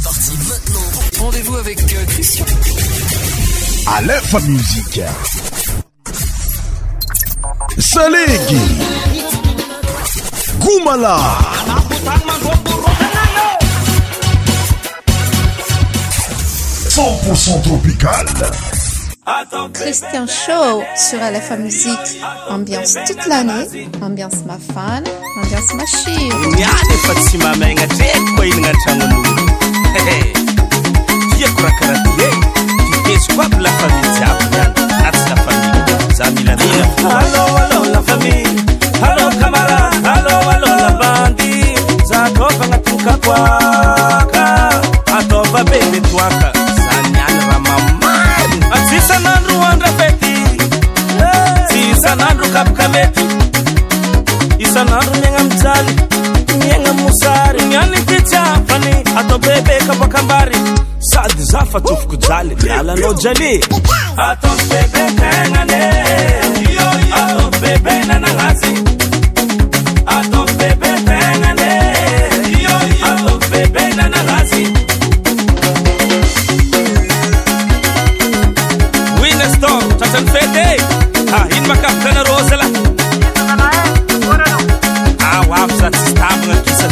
C'est parti maintenant. Rendez-vous avec euh, Christian. À musique. Salé Goumala. 100% tropical. Christian Show sur LFA Musique. Ambiance toute l'année. Ambiance ma fan. Ambiance ma chérie diako raha karahato eny diezko aby lafamisyaba atsy lafamil za milaiaôlafami aôkaaôô laand jakov anatymkapoaka ataofabe metaka anyany rahmamany tsy isaandro andraetytsy sanandro kapoka mety isanandro miagna amijaly niana mosary nianykita fany atao bebe kambokambary sady za fa tofoko jaly ialano janytbbaany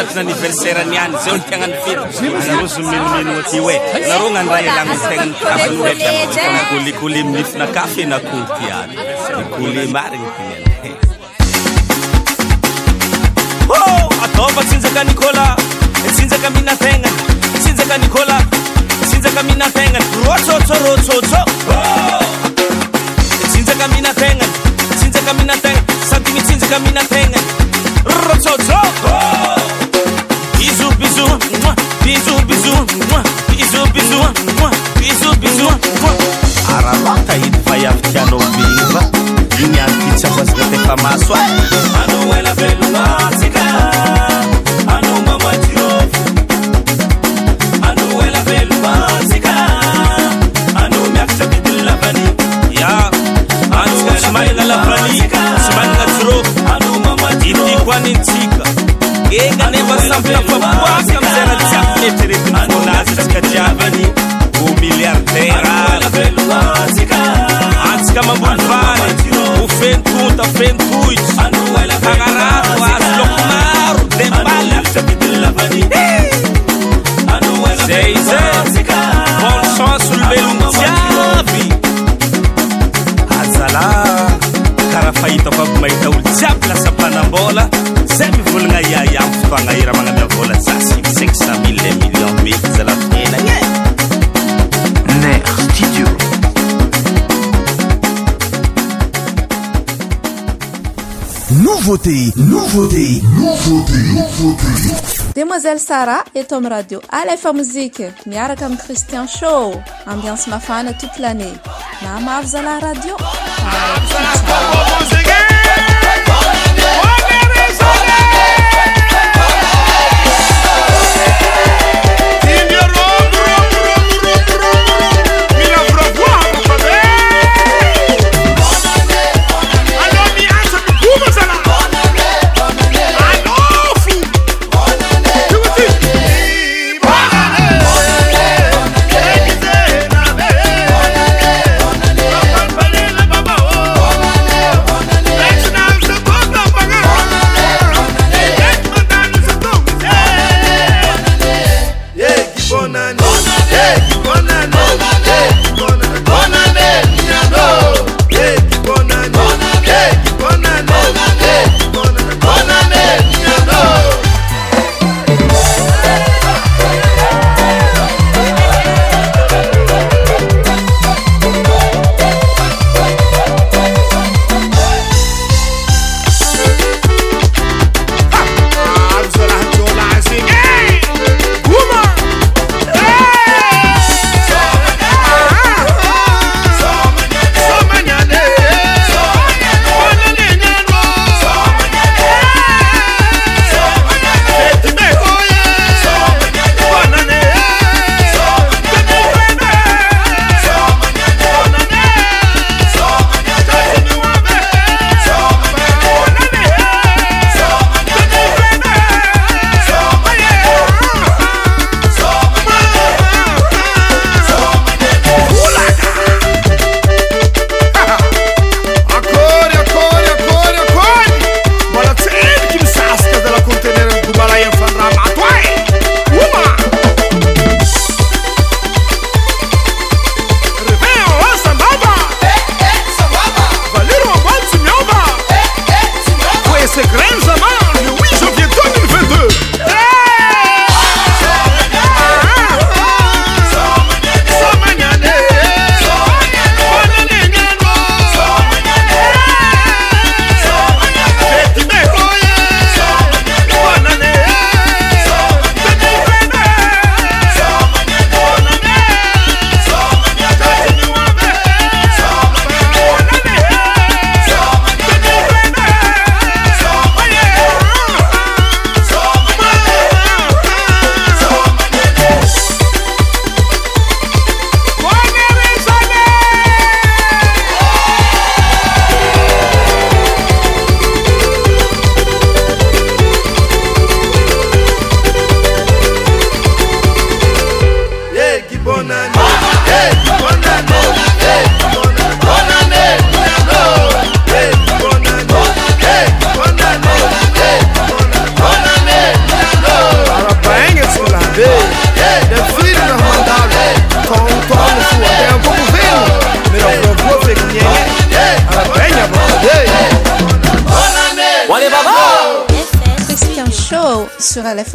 atana aniversaireniany za tiana ny fezmenomen a naakolekolemifnakafenako ta kol arina ô atafa tsinjaka nikola e tsinjaka mihina fagnany tsinjaka nikola tsinjaka mihina fagnany rotsôtso rôtstso 算。ezlo aro dembane olobelo iaby ajala karaha fahitafaby mahita olo jiaby lasapanambola zay mivolagnaiaiamy fotoagnahira nouveautnova demoiselle sara eto amny radio alefa mozike miaraka amiy christian show ambiance mafana toute lannée na maro zalah radio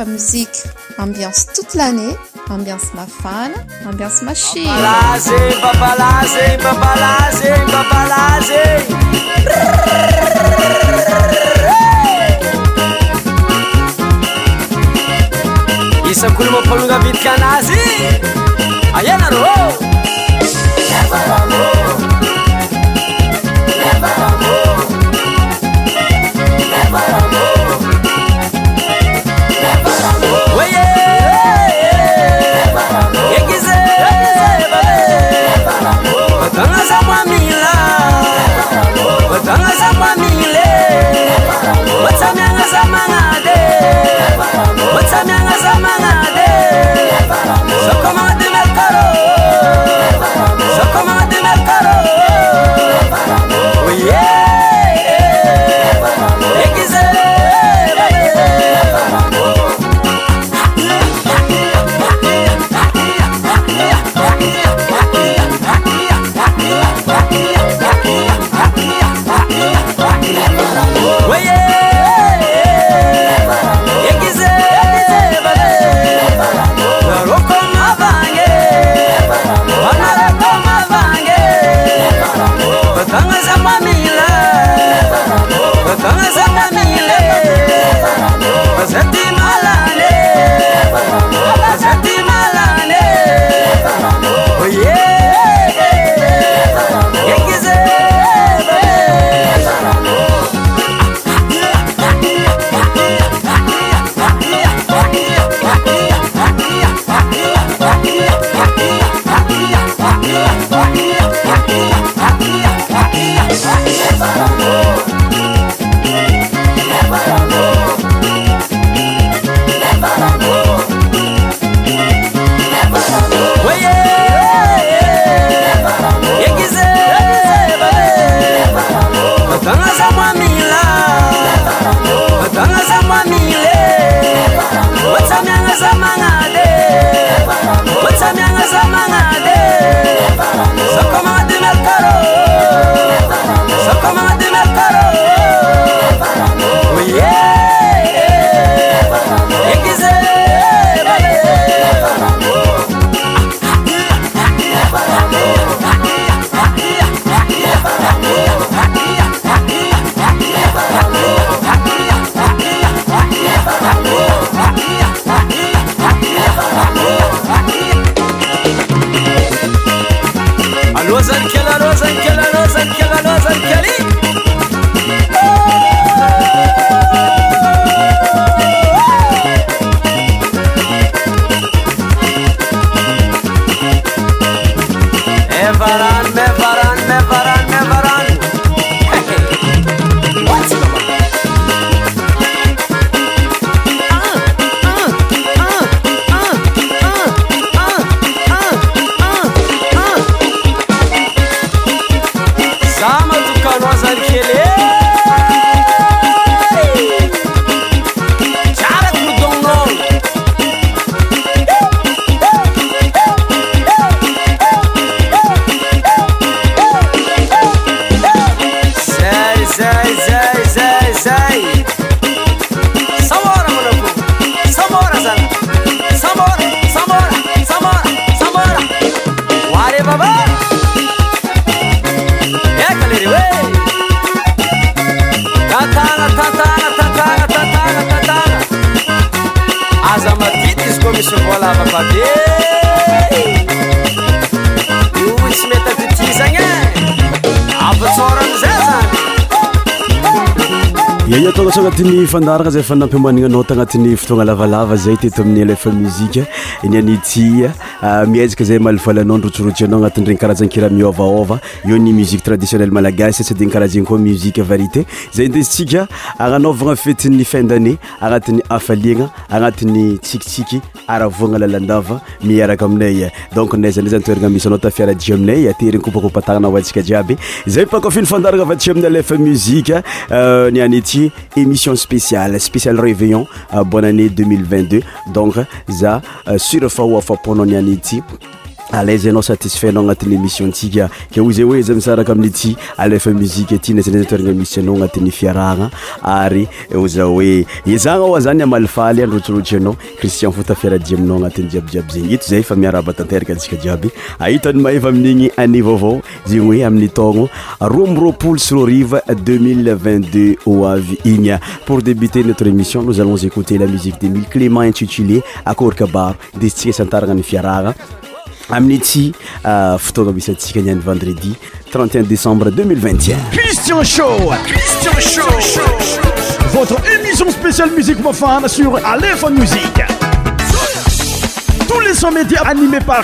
mizike ambianse toto lanné ambianse mafana ambianse machinazegny babaa zeny babala zeny babalazey isakolo mampalonga vidika anazy aianarô zzlzzsd Só com a de meu coro oh, Quem quiser vai é aquela rosa, aquela Que la s anatiny fandarana zay efa nampiomanina anao ta agnatin'ny fotoagna lavalava zay teto amin'ny elafa muzika ny anitya ah, mieizaka zay malifaly anao nrotsorotsy anao anatiniregny karazagny kirahamiôvaôva eo ny musiqe traditionnel malagasy sadi ny karaha zegny koa musiqe varité zay ndeiika ananovana etiny fin dané anati'ny afaliana anatiny tsikisikyanaaaémission pialiaeveionbonané 202safaponaan alaiza nao satisfai anao agnatiny émission ntsika keo e zamisaraka amiyyanaayye aio antarana fraa amnti fotoabisikann euh, vendredi 31 décembre 2021isivote émiso éiamusima sur lo msious es onméi animé par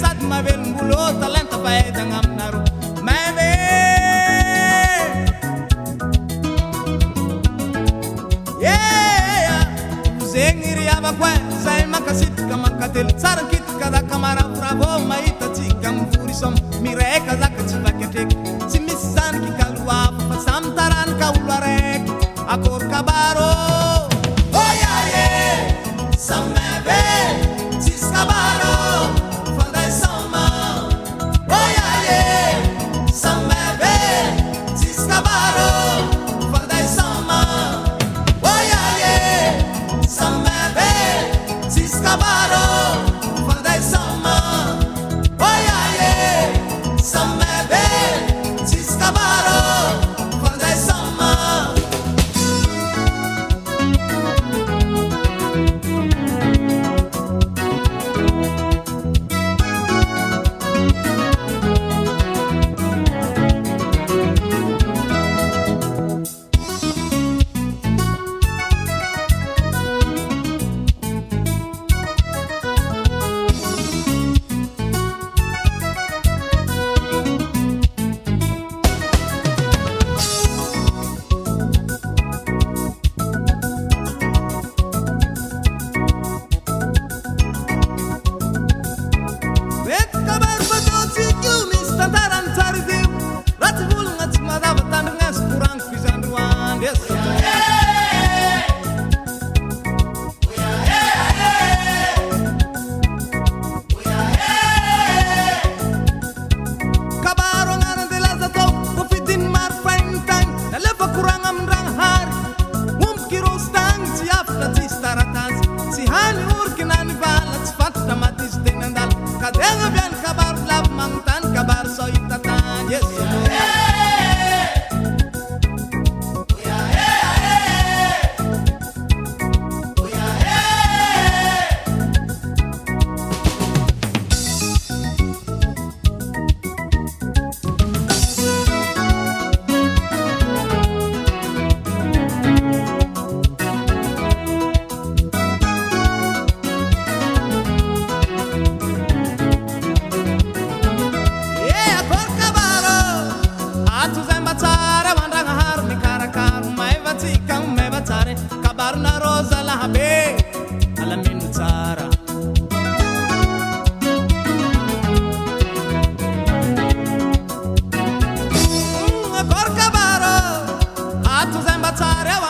sady mavelombolo talente baedagnaminaaro mae ea zegny ryavako e zay makasidyka mankatelo tsara kabar la mang tan soy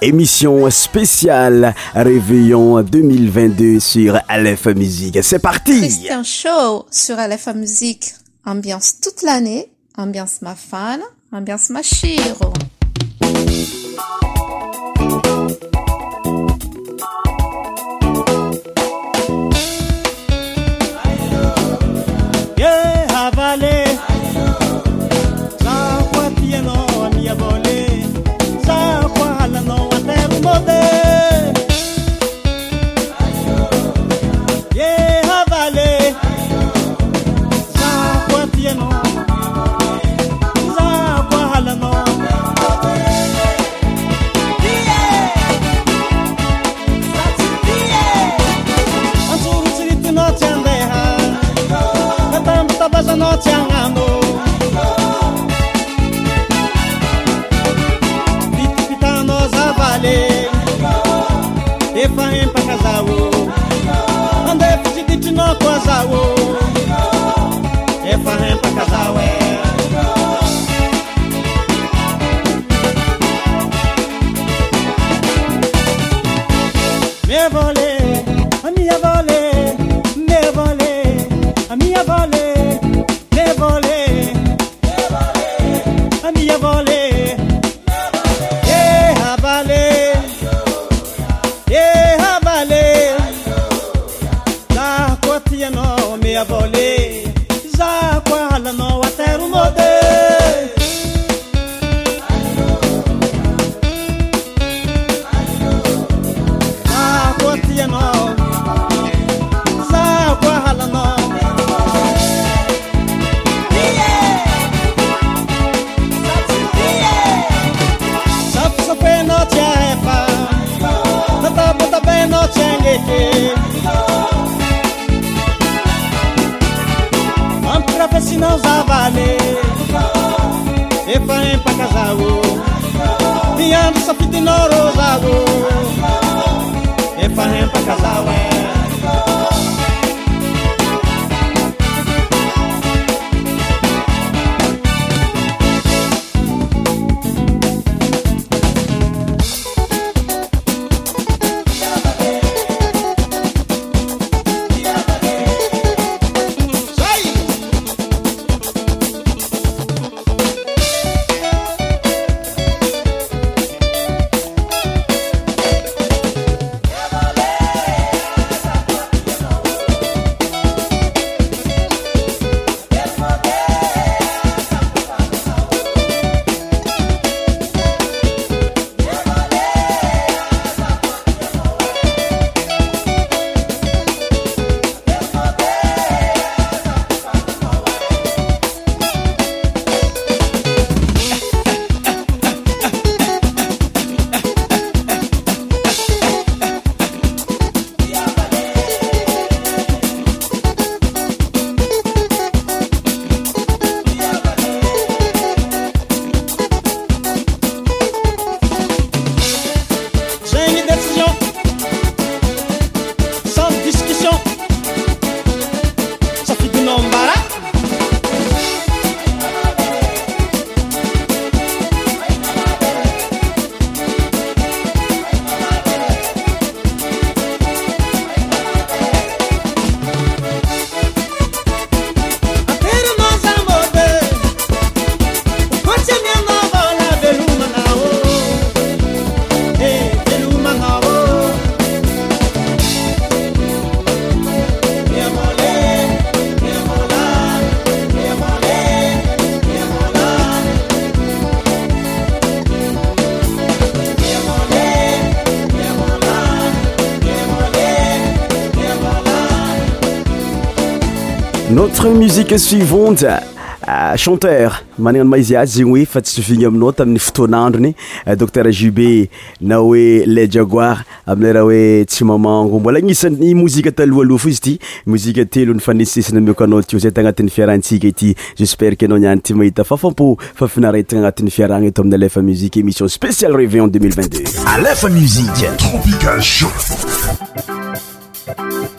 émission spéciale Réveillon 2022 sur Aleph Musique. C'est parti un Show sur Aleph Musique. Ambiance toute l'année, ambiance ma fan, ambiance ma chiro. da Oceano Pita, nos avale Efa em pra casal Ande fugi de tino coasal Efa em pra casal é Me vole miesivantchanteur manana aizyaz zny oe fa tsiny aminao tamiy fotoandronydubea oelea mer oe symaobninyhianatyfana o isia 20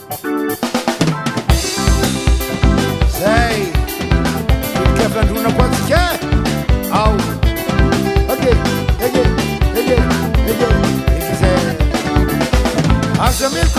casamento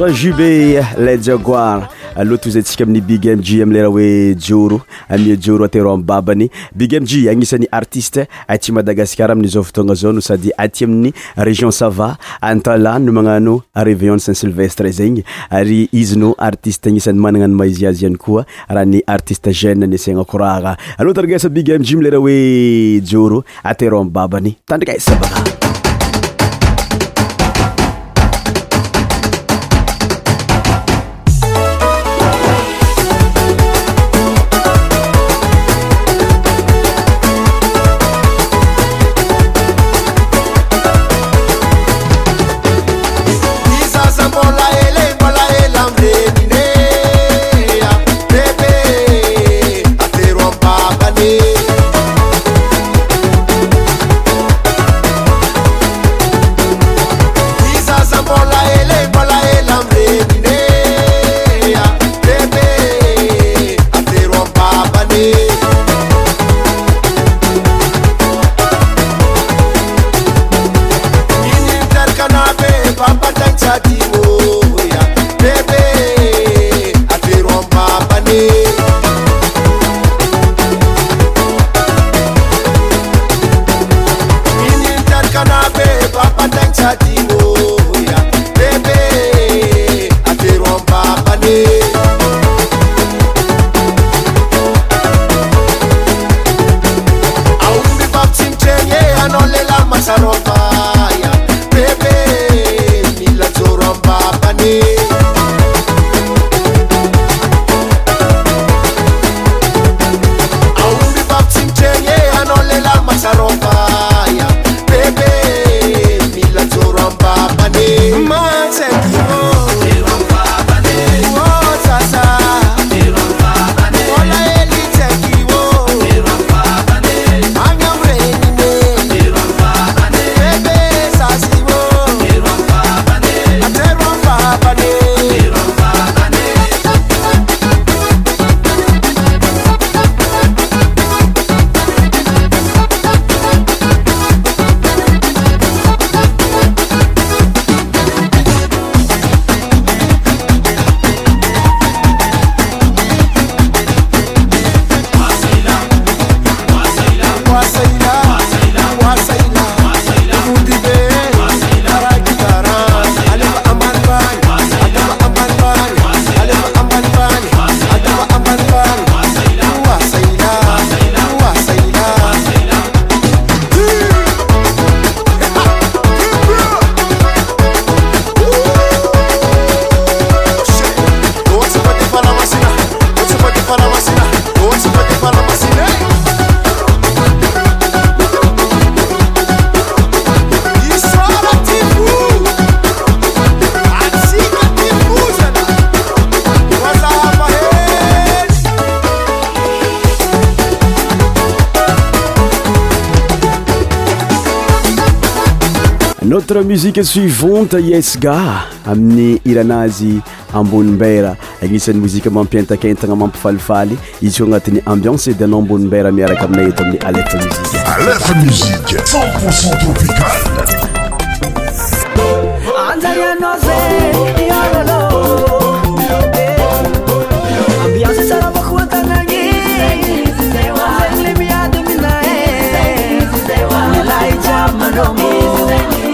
baalat zaysika aminy bigmj amlerahoe jr mr atera babany big mj agnisany artiste aty madagascaramiza fotoana za sady aty amin'ny region sava ntala no magnano reviosant sylvestre zegny ary izyno artiste anisan'ny manana ano masiazy any koa rahany artiste jenysanarar tsabigm merhoejr ater ababanytadrka a misike suivante yesga amin'ny iranazy ambonimbera agnisan'ny mozika mampientakentagna mampifalifaly izy koa agnatin'ny ambiense di anao ambonimbera miaraka amina ety aminny aleta mozikealeta muie osent ôpital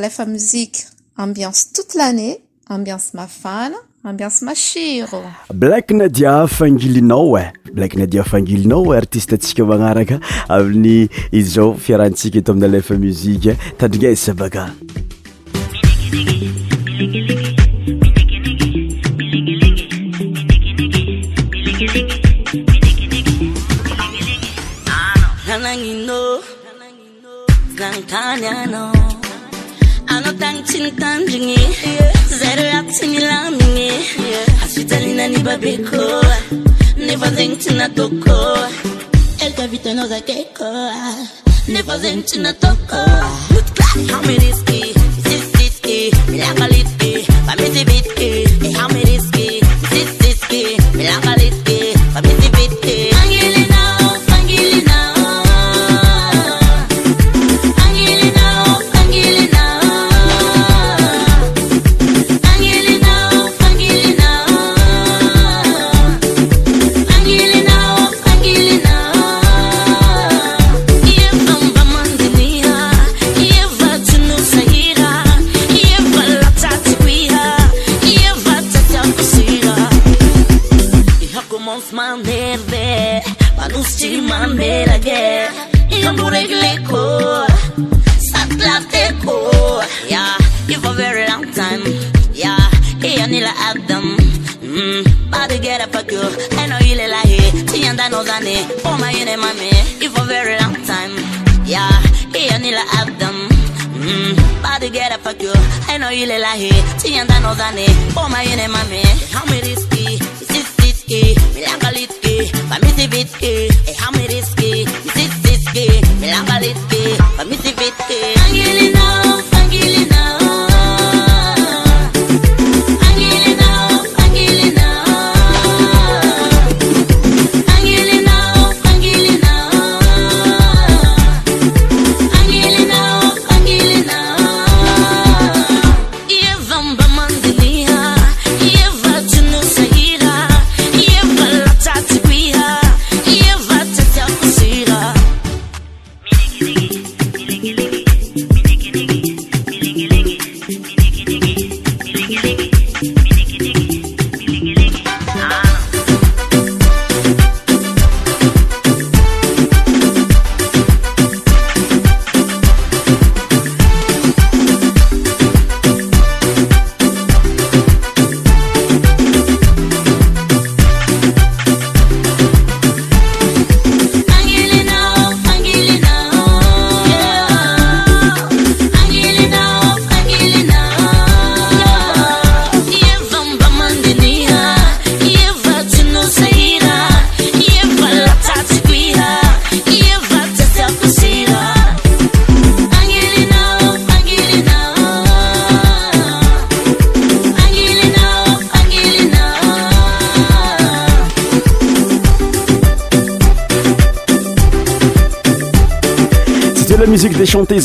lefa muzike ambianse toute lanée ambianse mafana ambianse masiro bleky na dia fangilinao e bleki na dia afangilinao artistetsika magnaraka aminy izao fiarahantsika eto aminy lefa muzika tandrignasa baka into the top.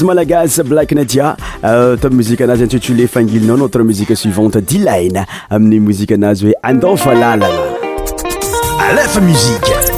a la gaz black nadia euh, te musique anaz intitulé fangilnan notre musique suivante deline amini musique anaz e andan valàl lf musiqe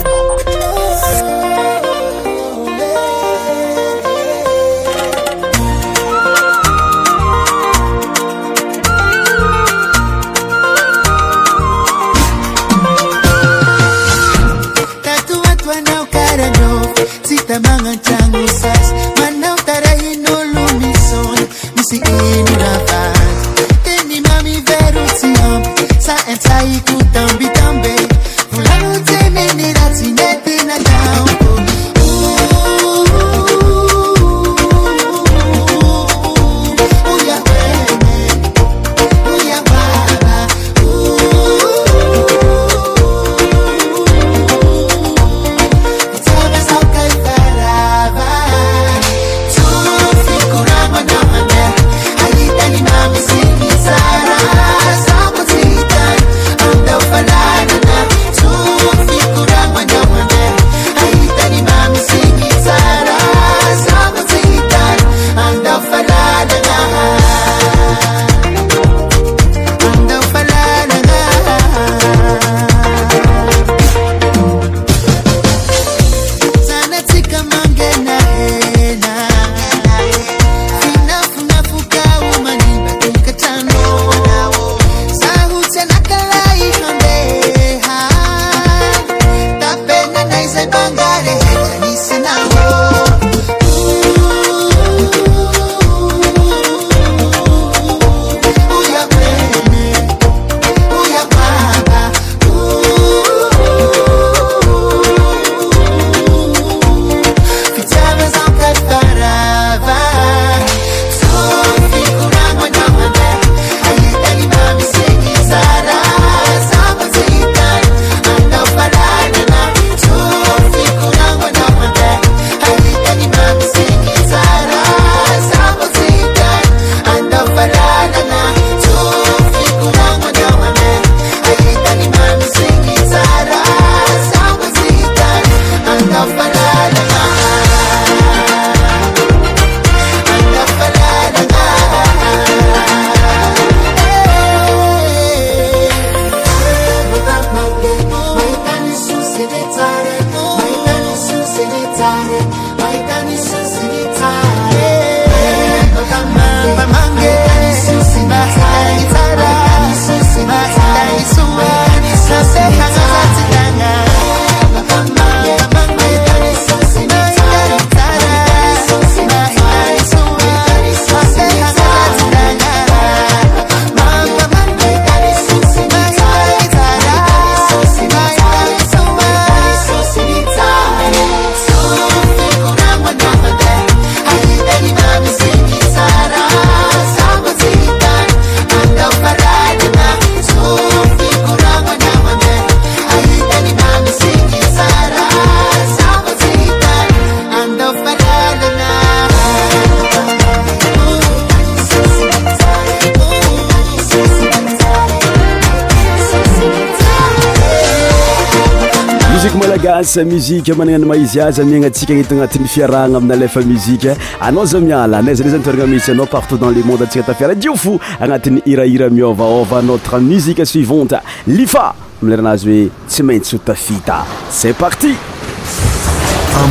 a muzike mananany maizy azy amiagna antsika aneto agnatin'ny fiarahna aminy alefa muzike anao za miala ne zae zany toragna misyanao partout dans le monde antsika tafira dio fo agnatin'ny irahira miôvaôva notre musique suivante lifa amileranazy hoe tsy maintsy hotafita c'et parti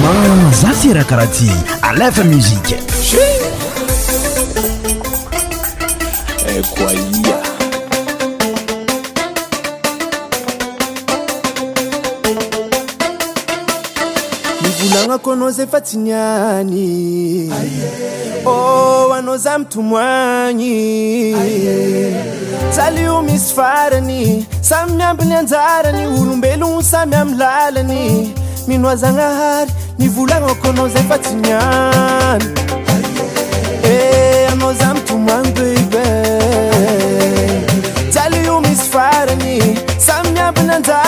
ma zasirakarahaty alefa mie eh, k a tanazammona o misy farany samy miampiny anjarany olombeloo samy a aany mnozanahay nvolaako anao afa ts eh, aaaonomisy faranysamy miampny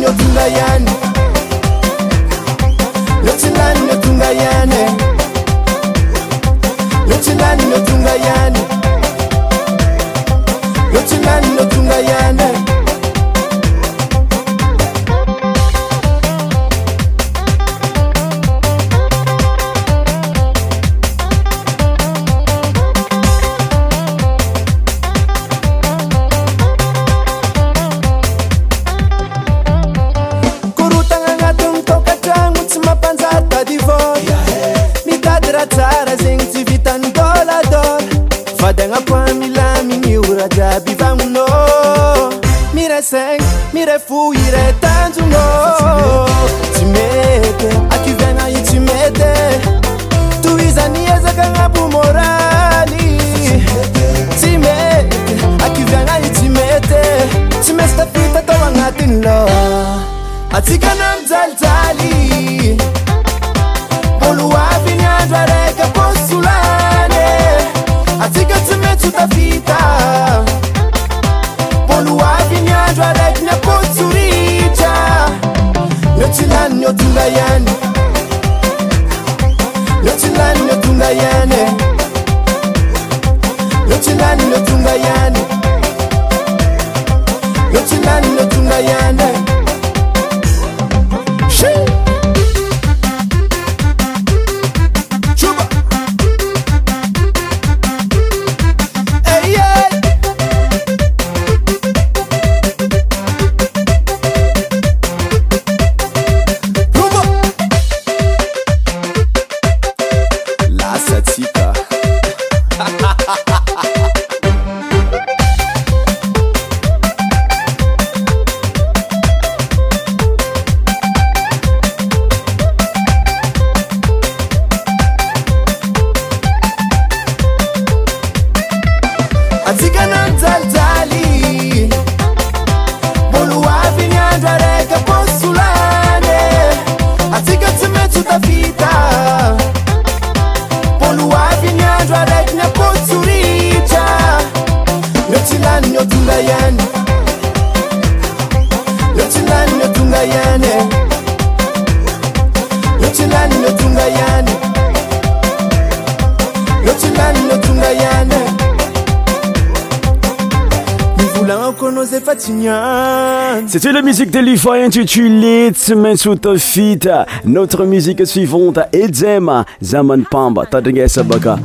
Himalayan ceti la musique telefointutuletmain sou ta fite notre musique suivante ezema zaman pamba tadangasabaka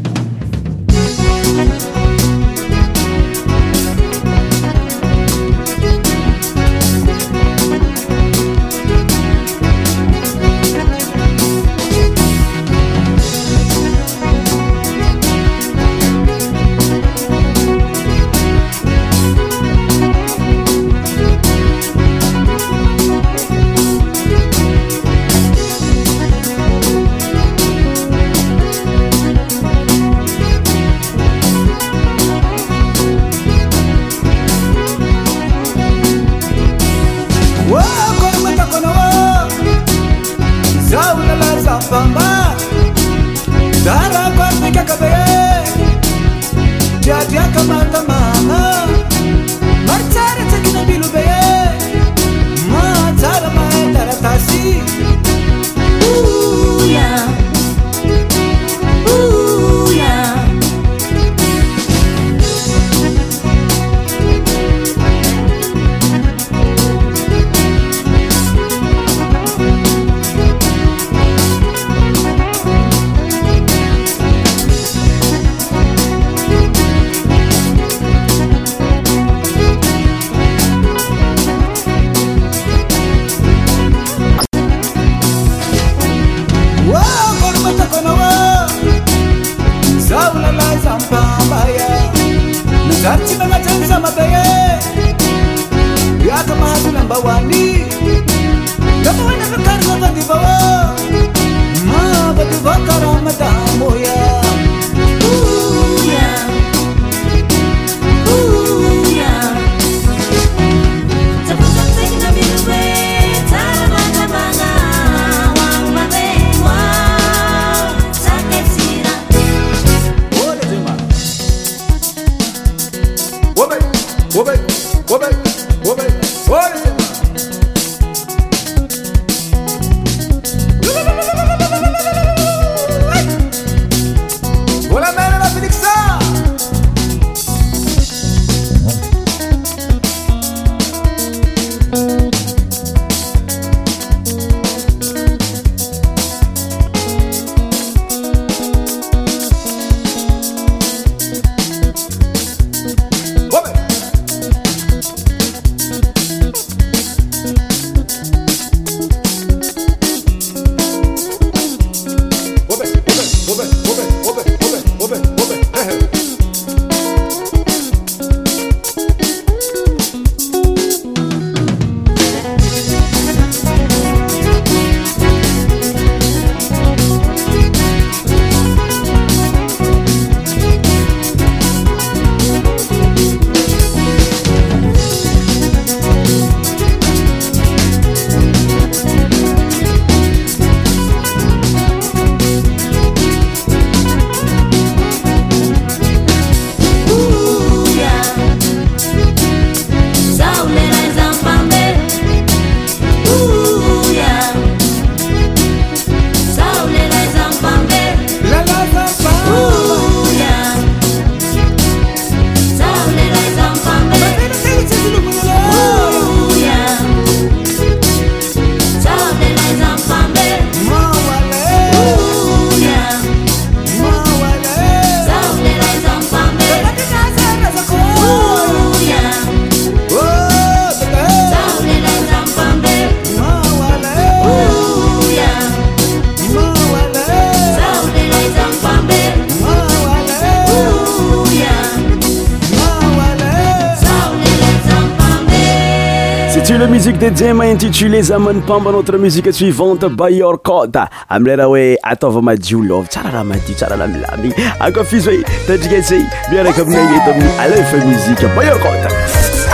le musique de jiema intitulé zaman'ny pamba notre musique suivante bayorcota amileraha oe ataovamadio lova tsara raha madio tsara lamilami akafizy e tadrika zay mi raiky aminaeby aminy alefa mzike bayorkot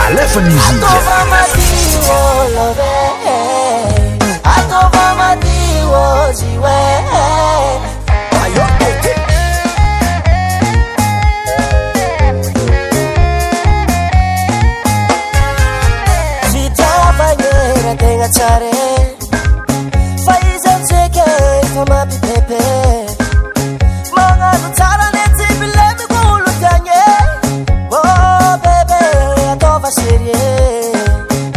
alefami anekfamamppbmaaotsaranyymileikolotane oh, b atova serie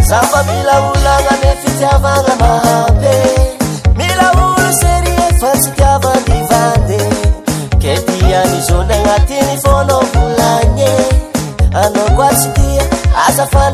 samba mila olo agnany fitiavagna mampe mila olo serie fa sitiavadivande ke tian'zony agnatiny fona volagne anao koatsy tia azafa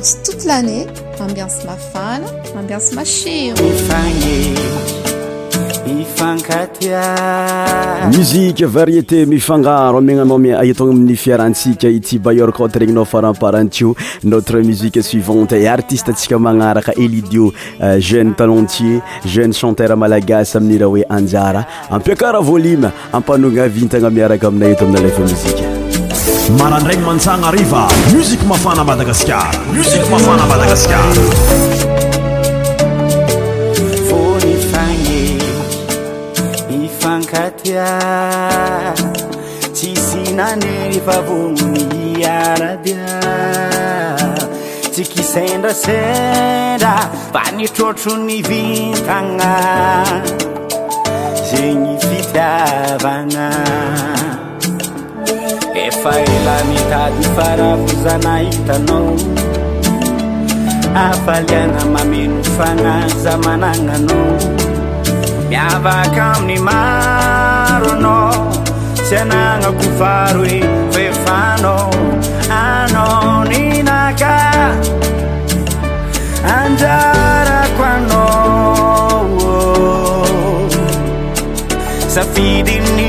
anaan musiqe variété mifangaro amiagnanao etona amin'ny fiarahantsika ity bayorcott regny nao faramparantio notre musique suivante artisteantsika magnaraka elidio euh, jeune talentier jeune chanter malagasy amin'n'raha hoe anjara ampiakara voalima ampanogna vintagna miaraka aminay eto amina lefa mozika marandragny mantsagna riva muziky mafana madagasikara muzik mafana madagasikara voni fagne ifankatia tsisynanely fa vony iaradia tsikisendrasendra fa mitrotronivintagna zegny fitiavagna faelamitady faravozanahitanao afaliagna mamino fagna za managnanao miavaka aminy marona sy anagnako faroi fefanao anao ninaka anjarako anaoôafi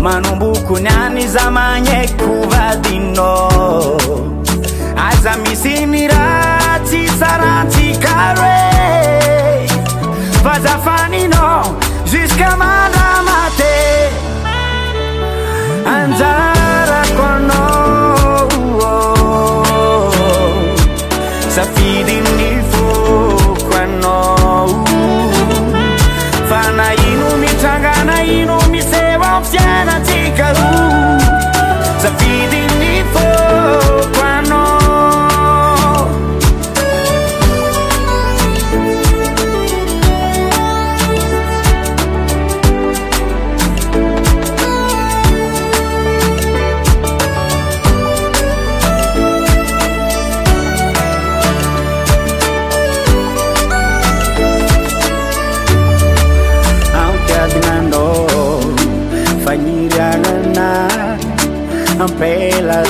ma nu bucu ni anni sa mane cuvadino aza misinirati sarati care fazafanino zusca madamate anzaraconou sa fidinni focu anou fanainu mitaganai and I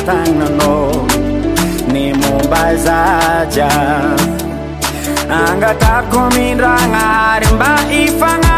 tannano ni mumbay zaja anga takomindranary mba ifa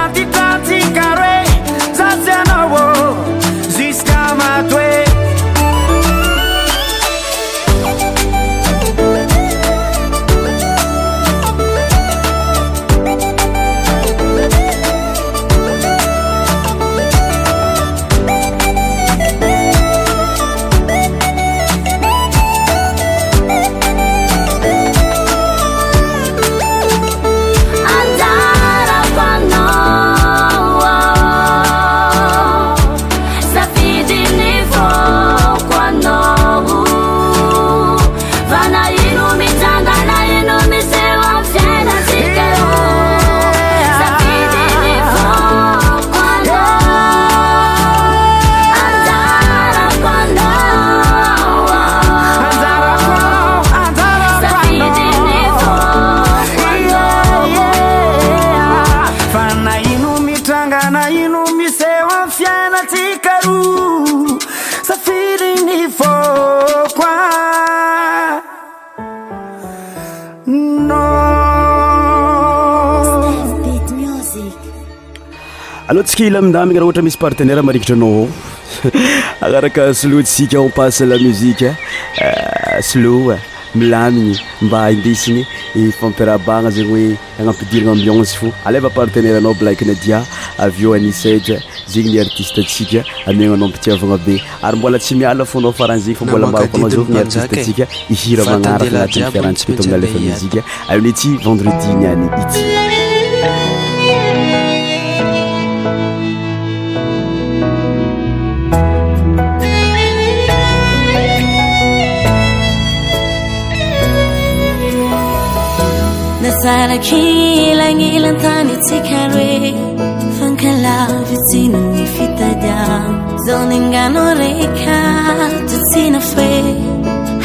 anao tsika ila mindaminy rah oatra misy partener marikitranao anaraka slosika opaseamiklo miaminymba indesinynpiedei nan y sarakilagilataa fankalavisinofitaa zonengaorekatosinafe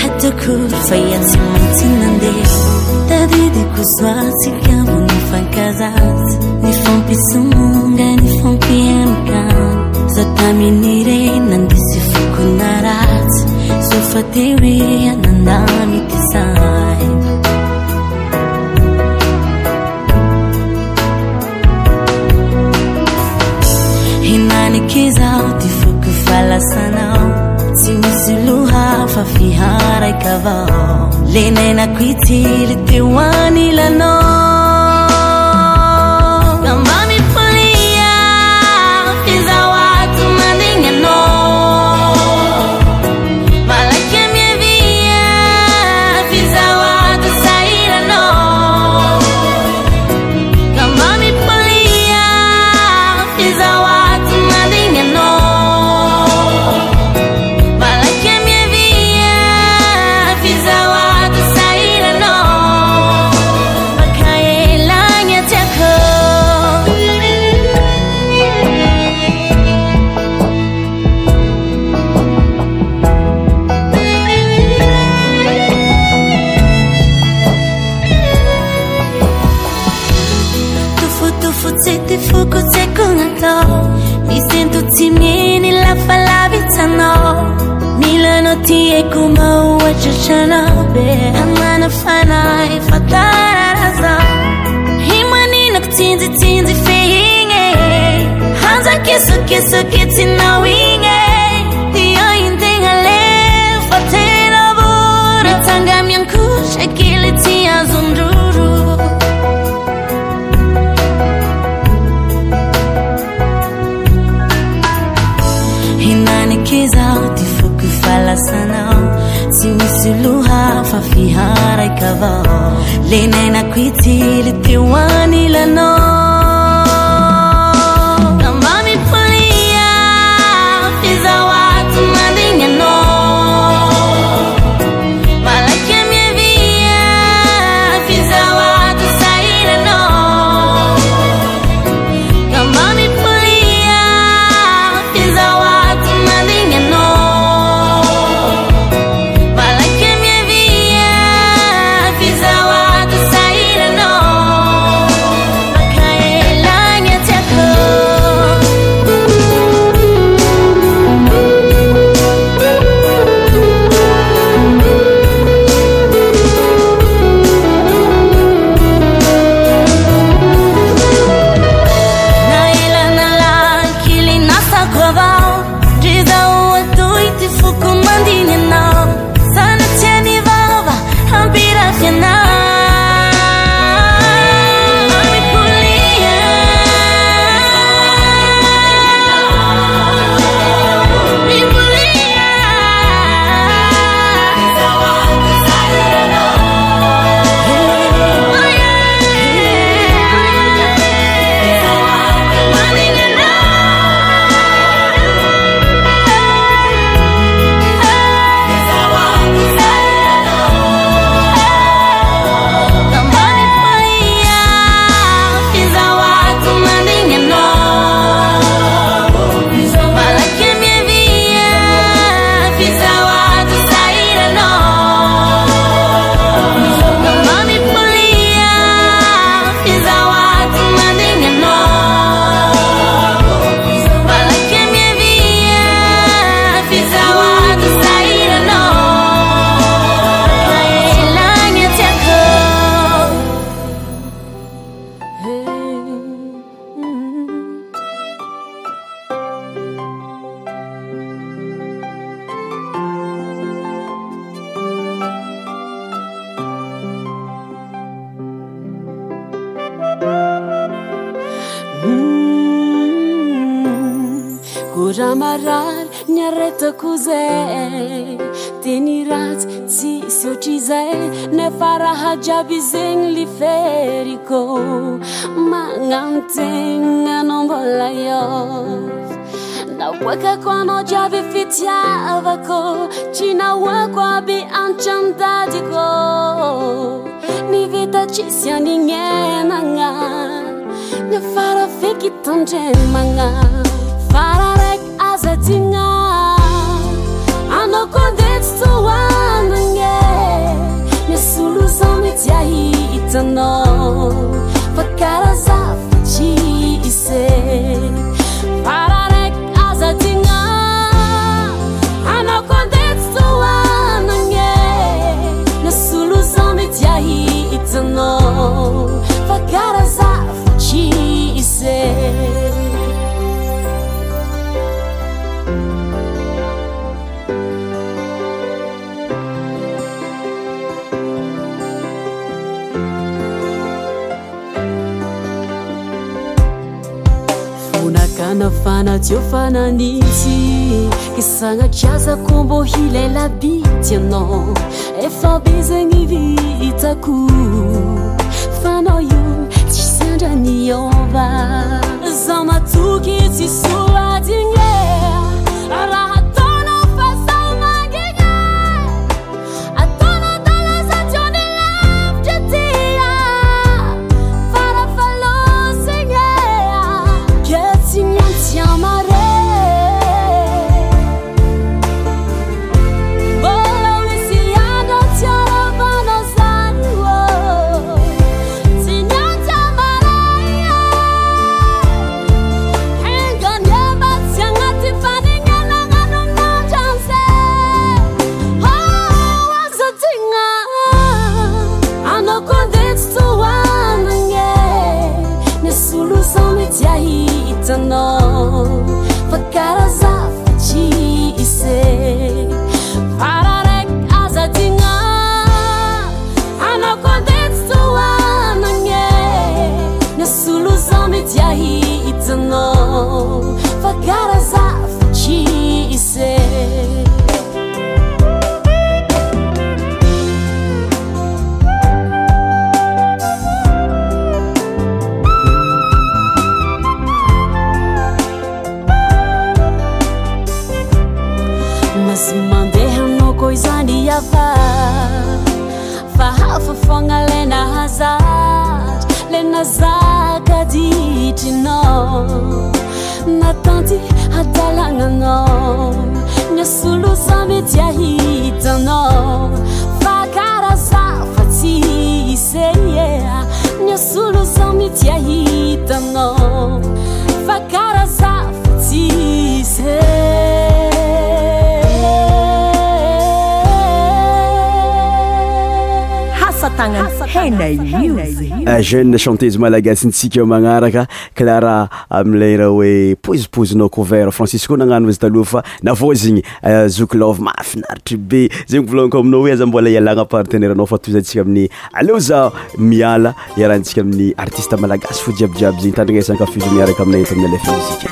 hatu fayasimaninad taddkusasicavonifakazas nifompisuunga nifompiemka sataminir nandisefukuaras afataa atfuكfalasaنa simisلuhafaفيharكava لenenaquitiل tوaنلno فيه ركض لنانكوتي للدوان لن ramarary nyareta koze teny rat sisotrizae nafarahajavyzeny liferyko mananten nanambolayo naboakakoana jiavy fitiavako tinaoakoabe antrandatiko nivetatesianinñenanñano nefara fekitantreny mana tno porcaraзati ise fana 就 io 放 ananiti e sanga jaza combohilelabitieno efabesengivitak 放 anayo ci sandanioba samatukitisulai nasulusametahnofaarasafatiee nasulusametaho aarasfaie ajeune chanteuse malagasintsika magnaraka clara amilana hoe pozipozinao couvert francisco nagnano azy taloa fa navao zegny euh, zoklov mafinaritry be zegny volanko aminao oeza mbola ialagna partenairnao fa tozantsika amin'ny ale za miala irahantsika amin'ny artiste malagasy fo jiabyjiaby zegny tandrana sakafizmiaraka aminaty ami lefasika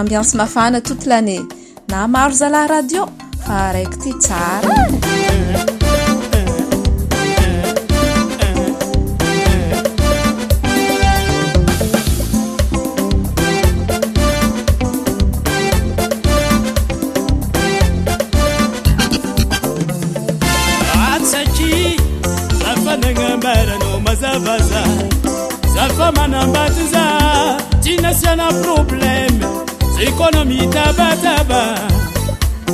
ambianse mafana touty lanné na maro zala radio fa raiky ty tsaraasaki zafananambarana mazavaza zafa manambaty za tianasiana problème économie taba taba,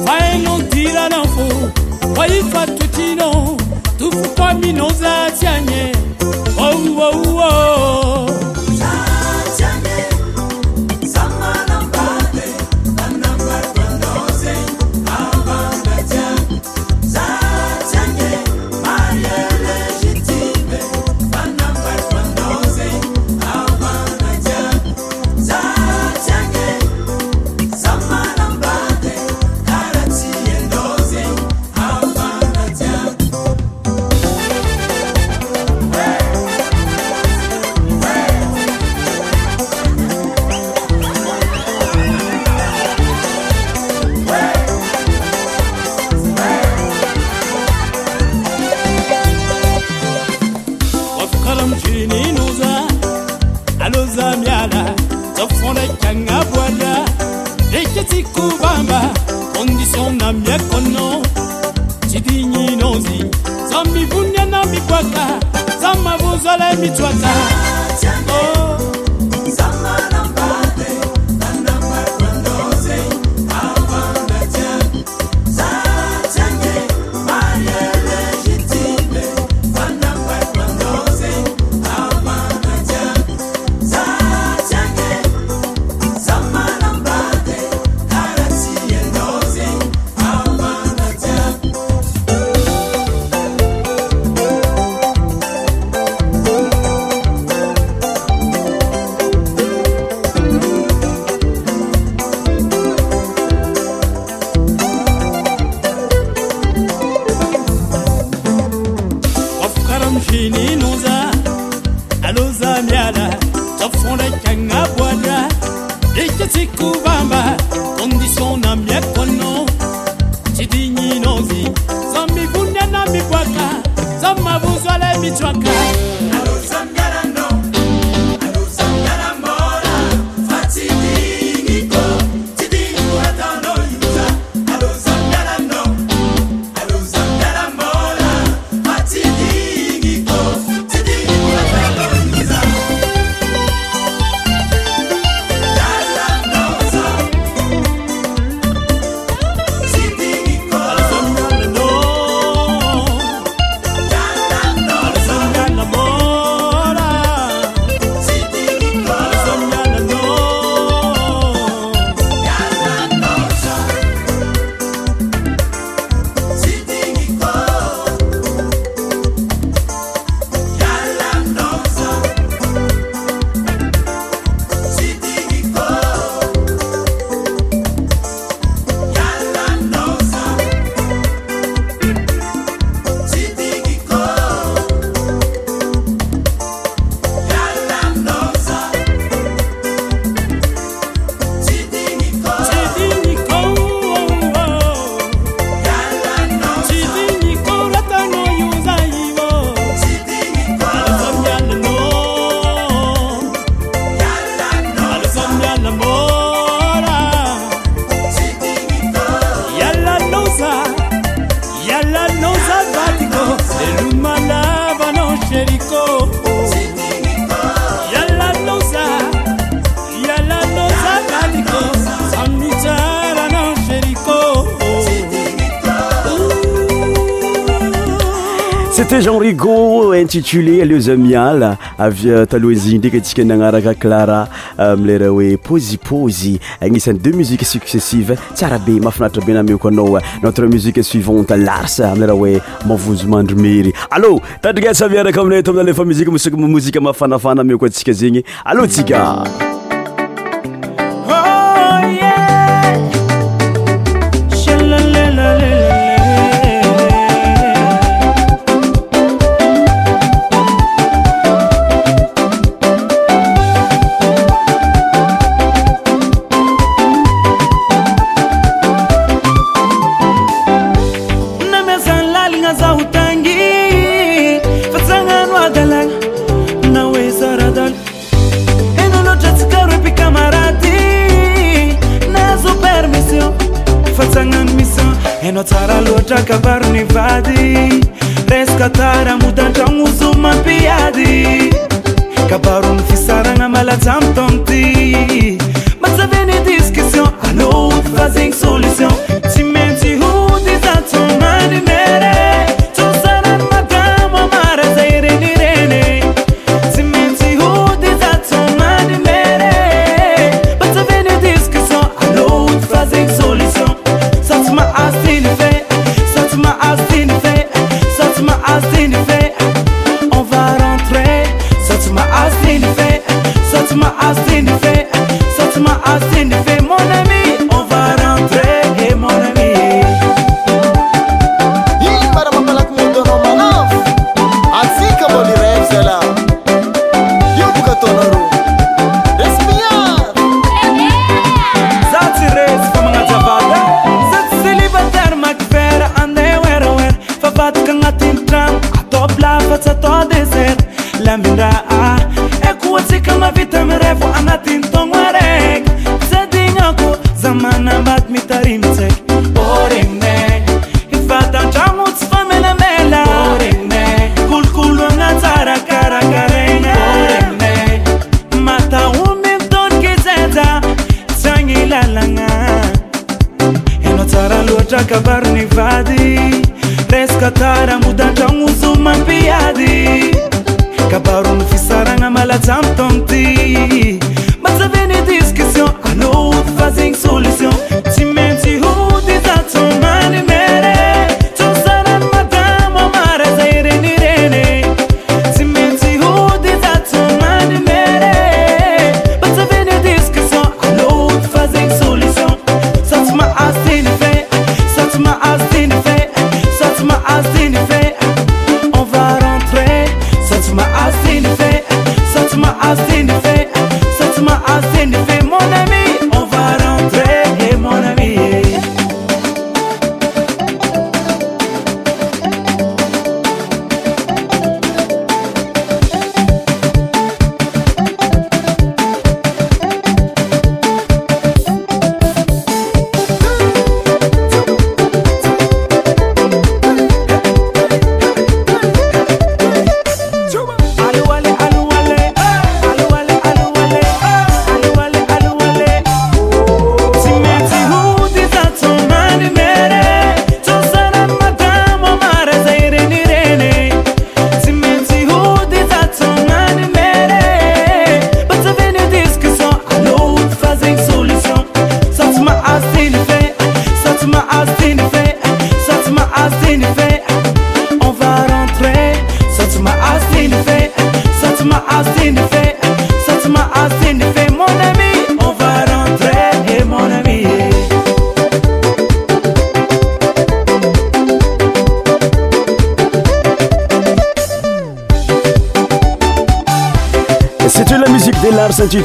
va y non dire à l'enfant, voyez quoi tout y non, tout faut pas minauder siagne, oh oh oh. tlealeo za miala avya euh, talohanzigny ndriky ntsika nagnaraka clara euh, amilera hoe posyposy agnisany deux musique successive tsara be mahafanaritra be nameoko anao notre musique suivante lars amleraha hoe mavozo mandromary allô tadrikasaviaraka aminay atao aminalfa muziue mosak mozika mahafanafana meoko antsika zegny alloatsika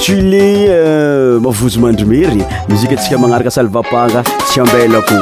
tule euh, mavozy mandromery mizika antsika magnaraka salvapanga tsy ambela ko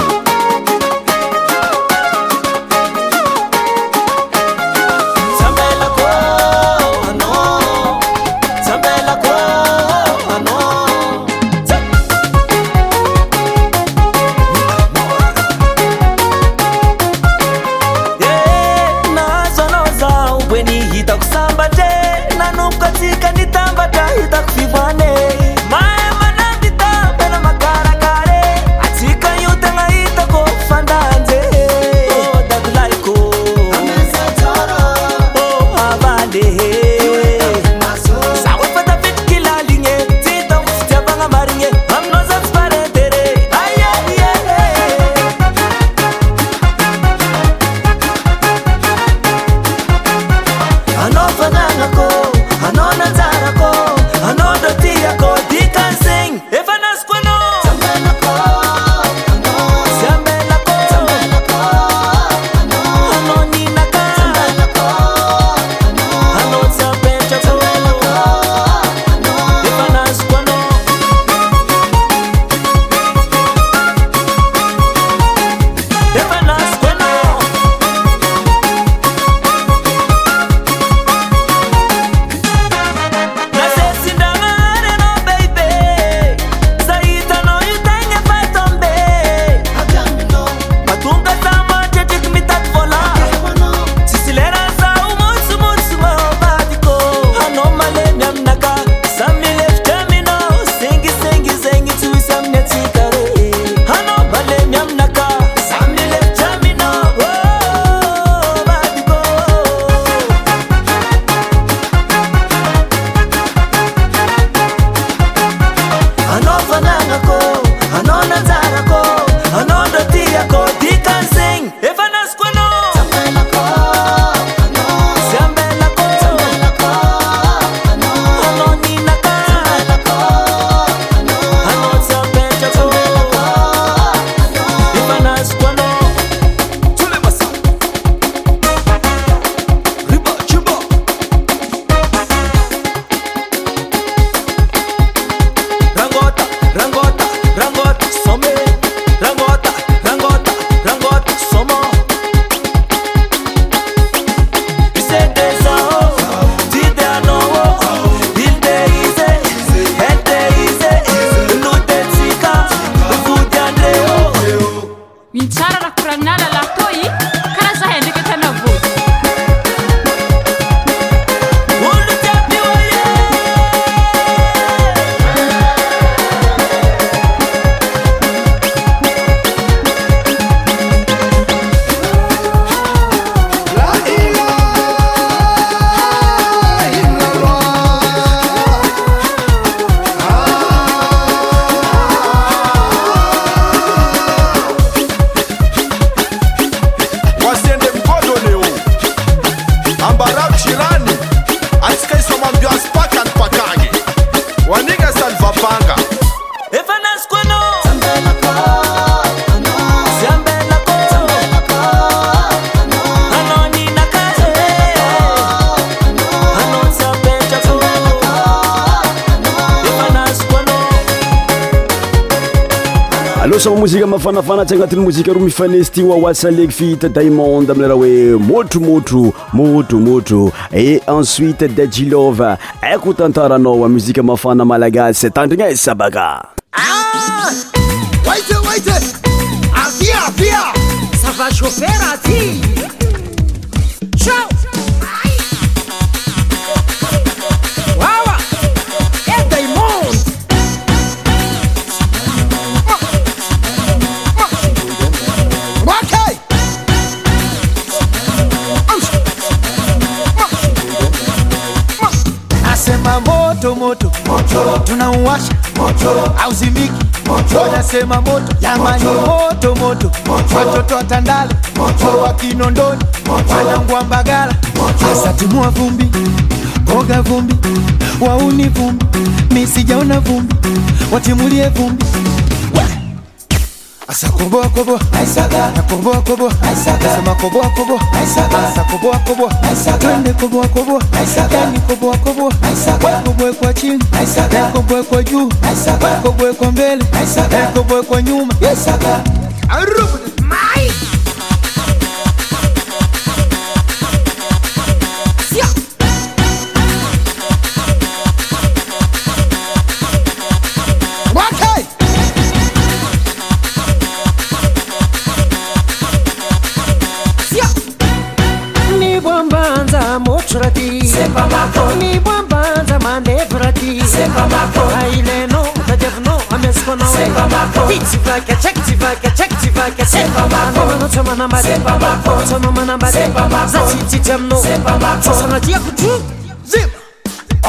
aroa mifanasytia wasaleky fita daimond amieraha hoe motro motro motro motro e ensuite dajilova aikotaantaranaoa muzika mafana malagasy tandrigna isabakaiavaer e ah! Washa moto au zimiki moto, wanasema moto jamani, moto moto, watoto watandale moto, wa Kinondoni wanangwa Mbagala, asatimua vumbi koga vumbi, wauni vumbi, misijaona vumbi, watimulie vumbi Asa kobo kobo aisaga na kobo kobo aisaga sema kobo kobo aisaga asa kobo kobo aisaga twende kobo kobo aisaga ni kobo kobo aisaga kobo kwa chini aisaga kobo kwa juu aisaga kobo kwa mbele aisaga kobo kwa nyuma yesaga arubu Toma na mbade Toma na mbade Zati titemno Sasa najia kutu Zip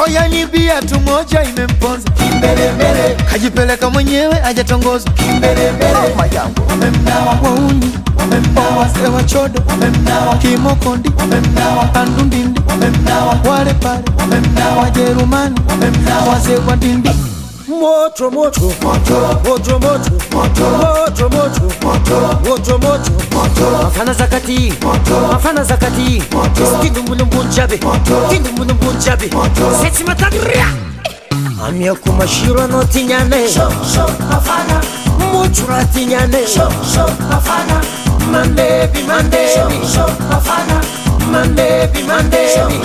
Oya ni bia tu moja imemponza Kimbelembele Kajipeleka mwenyewe ajatongoza Kimbelembele Mama yangu Wamemnawa wauni Wamemnawa wazee wa chodo Wamemnawa kimokondi Wamemnawa kandundindi Wamemnawa wale pale Wamemnawa Wajerumani Wamemnawa wazee wa dindi mafana zakati mafana zakati tindumunumbunjabe tindumunumbunjabe setimatakra amiako mashiro anao tinyane mocora tinyane mandevi mandevi mandevi mandevi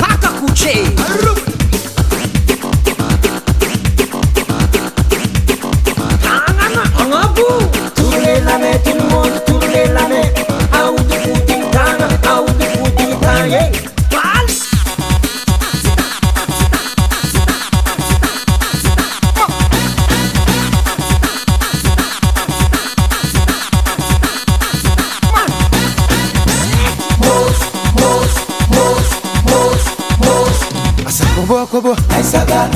Paca cu ce?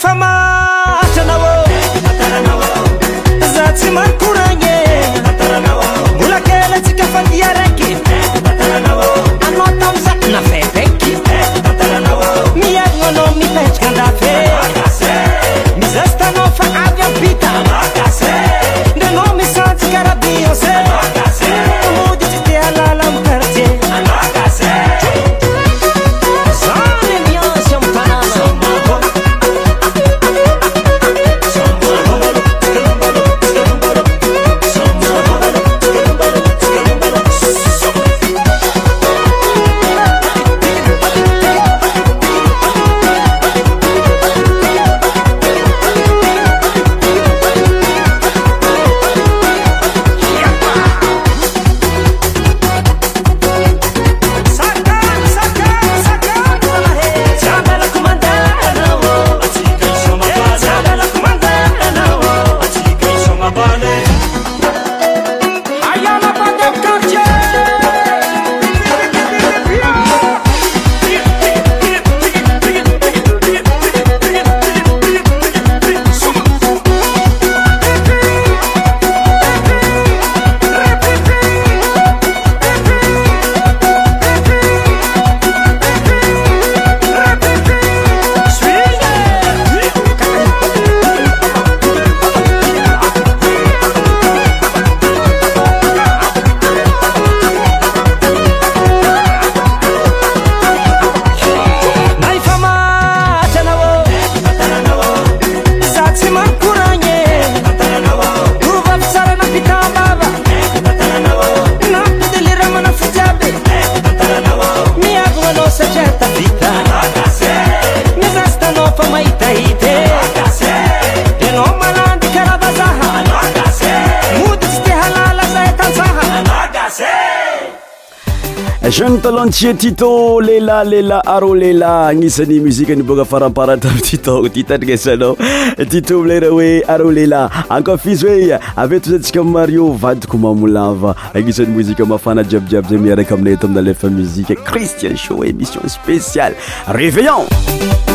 from my tsia tito lehlah lelah arô lehlah agnisan'ny mozika niboka faramparatami ty tono ty tatigna sanao tito milere hoe areo lehlah ankafizy hoe avyeto zantsika mario vadiko mamolava agnisan'ny mozika mafana jiabydjiaby zay miaraiky aminay ato amina lefa mizika christian show émission spéciale reveillant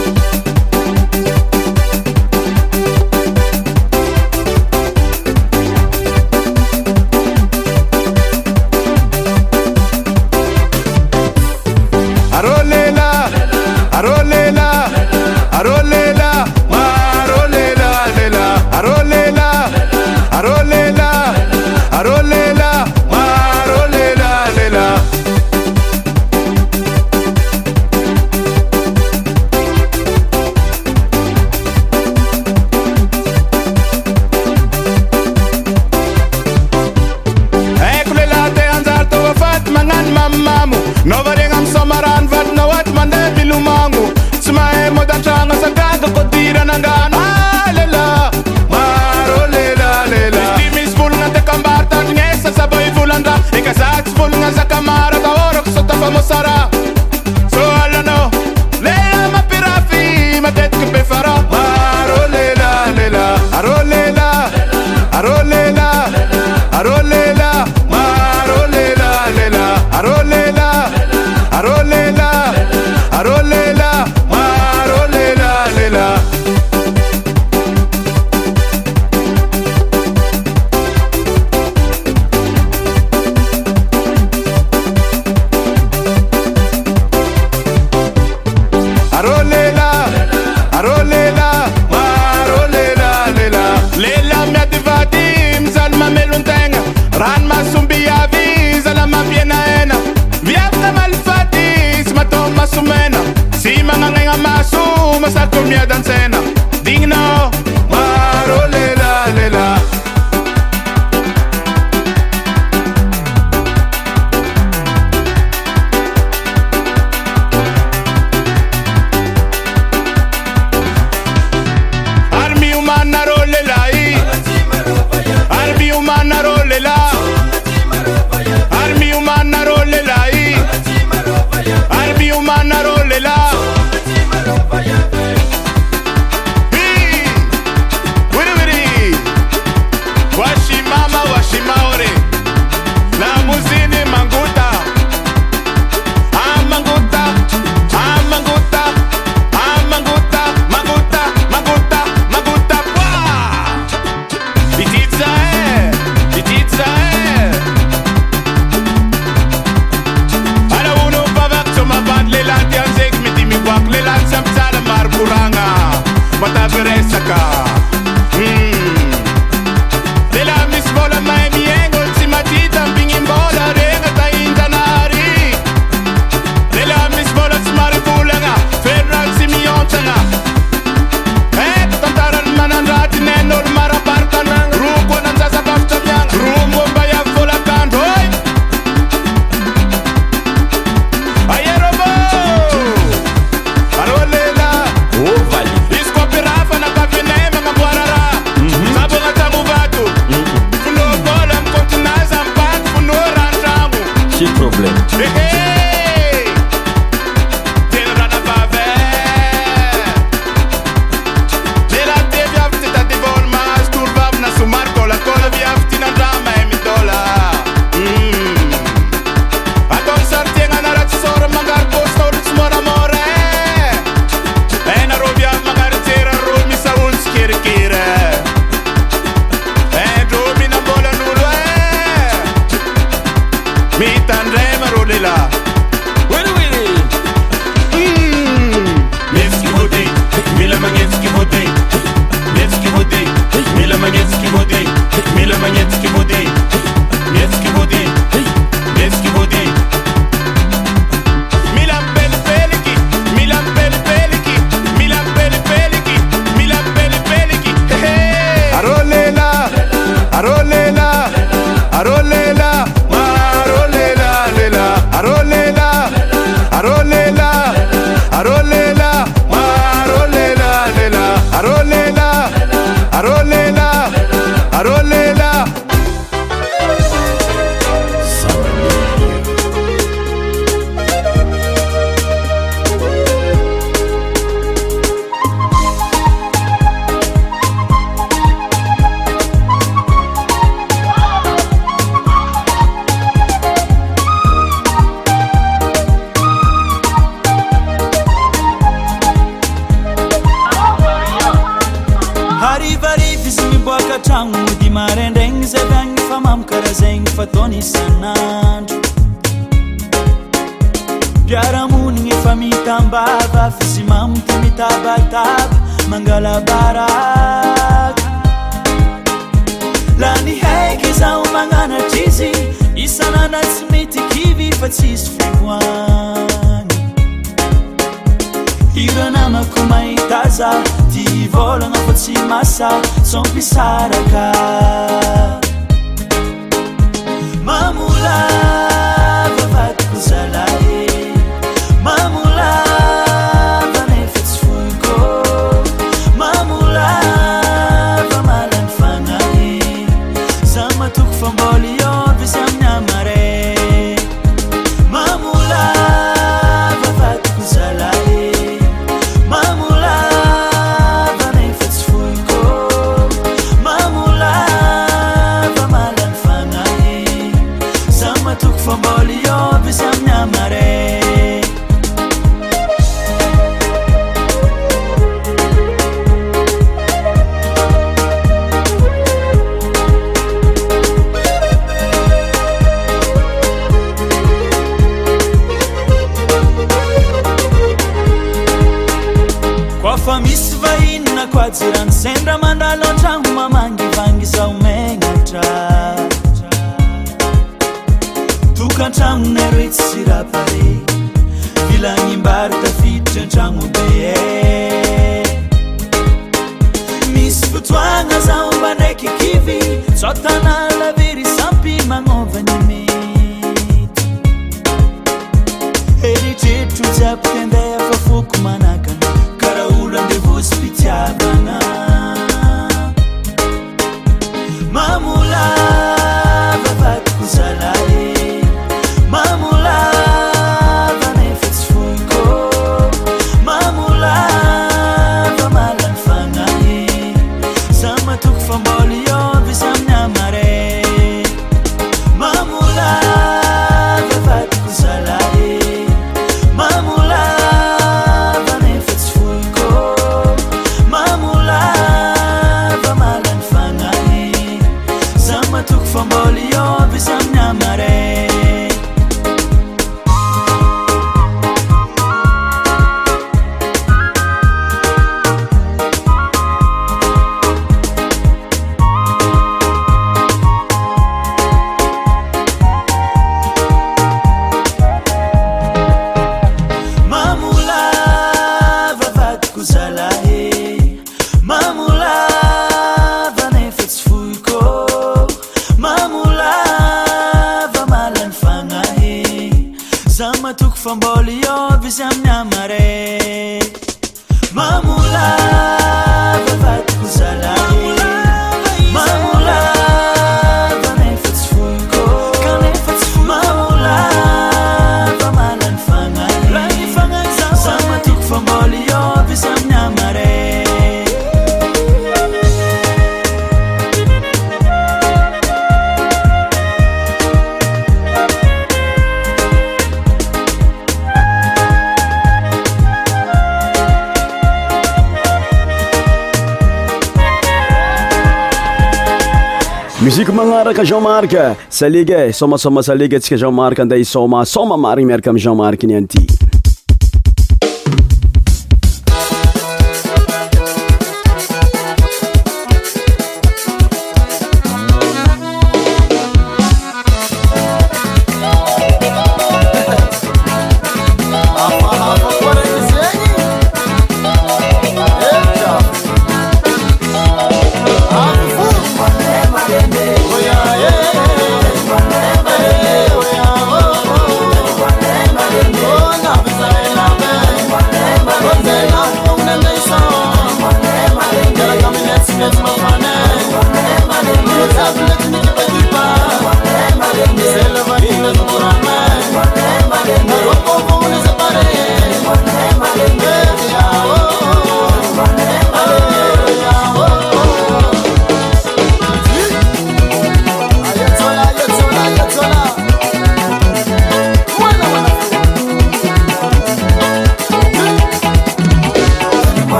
salegei soma soma salege antsika jeanmark andaha i soma soma marigny miarka amny jeanmark ni an ty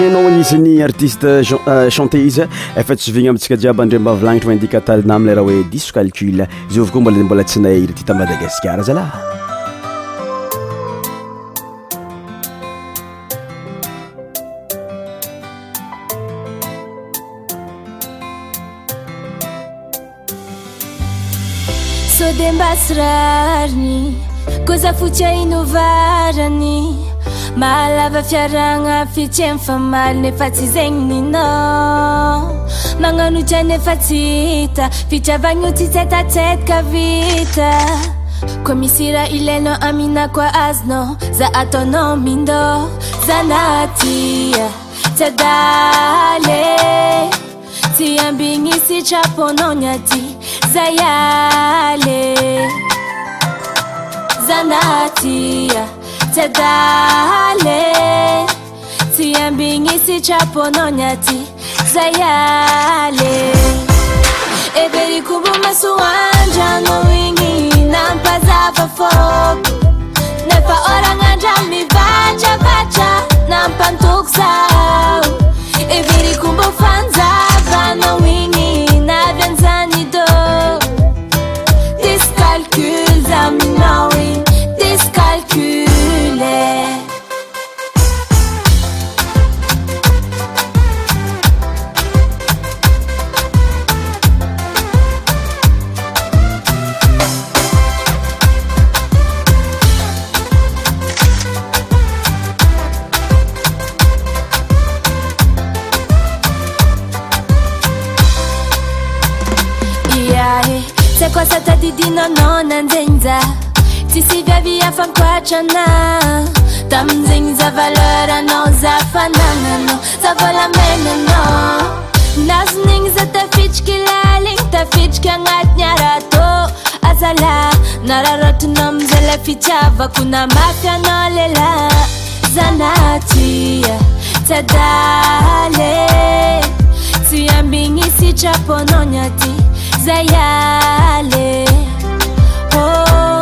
eanao anizyny artiste euh, chanté izy efa tsy vigna aintsika jiaby andre mbavilagnitra hmadika talina amileraha hoe diso calcule izovy koa mbola mbola tsy nahiry ty tamila dagasikara zalahysdmbasnyaay malava fiarana fitieny famay nefatyzeninina nananotianefatyta fitiavagnoty tsetatsetykavita ko misira ilena aminakoa azino za atona mindo zanatia tadale tyambignisytrapônanady zayale zanati daale tiambinisi capono nyati zayale everikumbo masuwanjanawini nampaza pafo nepa oranganjalni vanjavaca nampantuksa everikumbo fanza vanai afankoatrana tamizigny za valerana za fanamana zavolamenana nazniny za tafitrikylaliny tafitriky agnatina ratô azala nararatina mi zalafitia vakonamakana lela zanatia tsadale zyambigny sitrapônanaty zayaleô oh.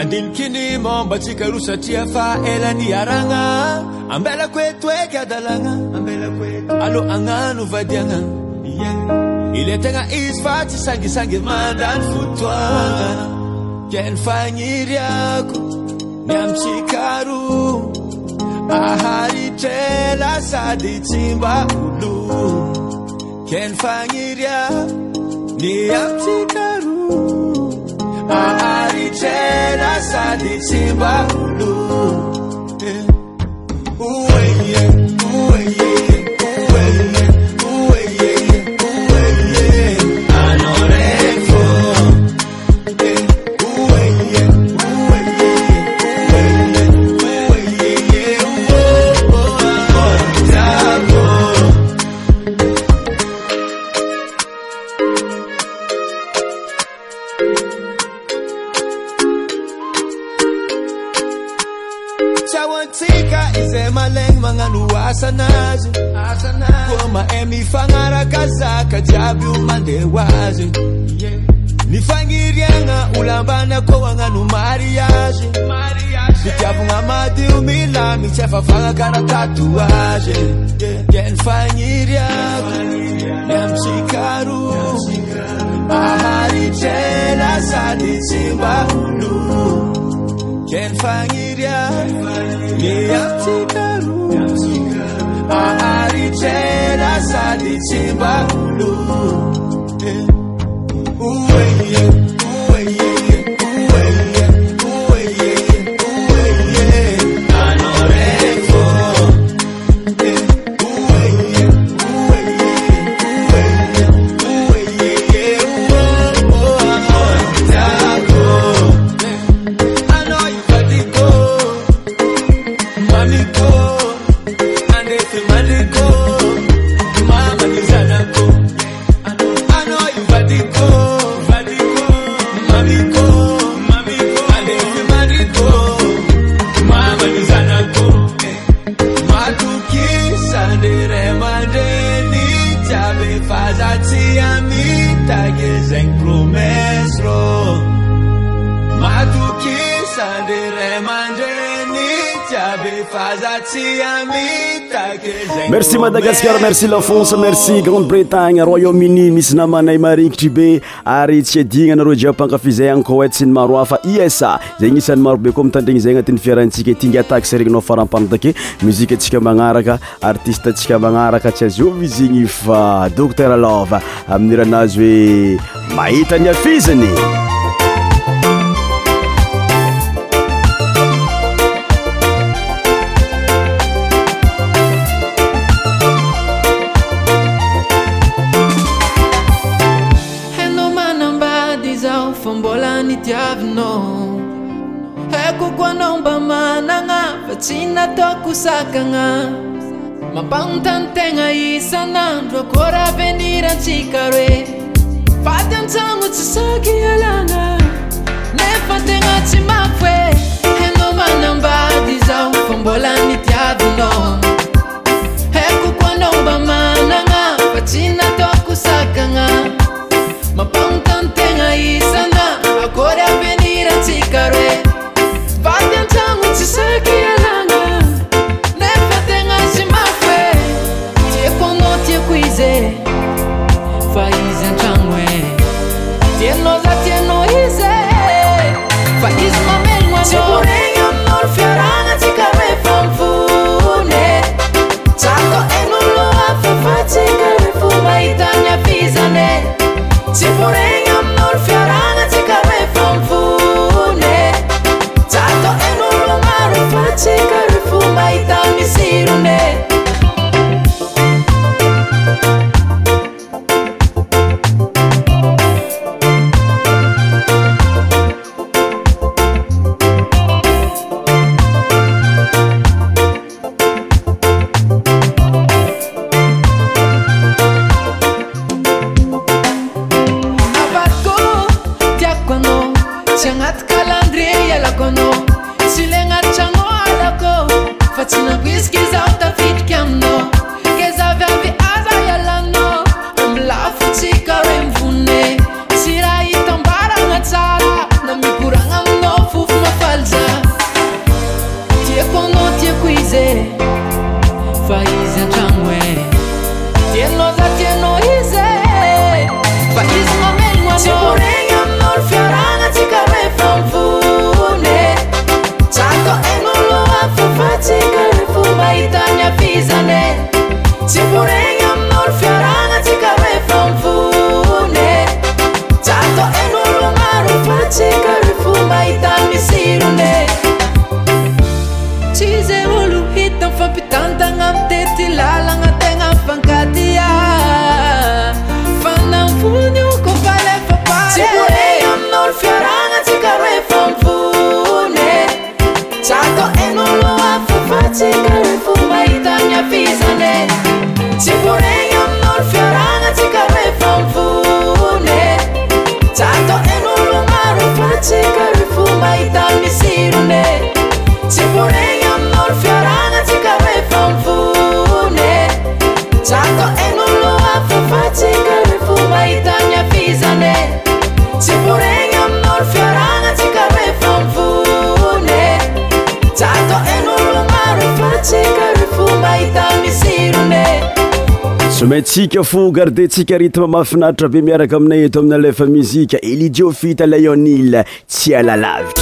andiliky ny mombatsikaroa satria fa elany aragna ambelako etoeka adalana alo agnano vadiagna ilategna izy fa tsy sangisangy mandany fotoagna ka ny faniryako ny amitsikaroa aharitrela sady tsymba olona ka ny fagniryako ny amtsikar Maaari dyan nasa din si Maulo yeah. yeah, yeah mah mifaarakazaka jiayo mande hoazy ny faniriagna olmbanyako anano mariazyfitiavagnamaio milamitsy fafanakarataz faiyk aasanysbao maari chena sadi chimba lu eh, eh, uwe yeah. mi madagascar merci lafonce merci grande bretane royaumeuni misy namanay marigitry be ary tsy adinanaro e dipankafizayanyko etsi ny maro afa isa za gnyisan'nymarobe koa mitandriny zay anatn'y fiarahantsika tygatak saregnynao farampanatake muziatsika manaraka artistetsika manaraka tsy azoizigny fa docter la amin'niranazy hoe mahita ny afizany ina tokusakaa mapatantea isanadakoraveniranticaroe fatynamoisokilaa efatenati maue henomanambadizaocombolani tiabino hekokuanomba maaa batina tokusaca maate kafo gardentsika ritme mafinaritra be miaraka aminay eto amina lefa mizika elidiofita layonile tsy alalavi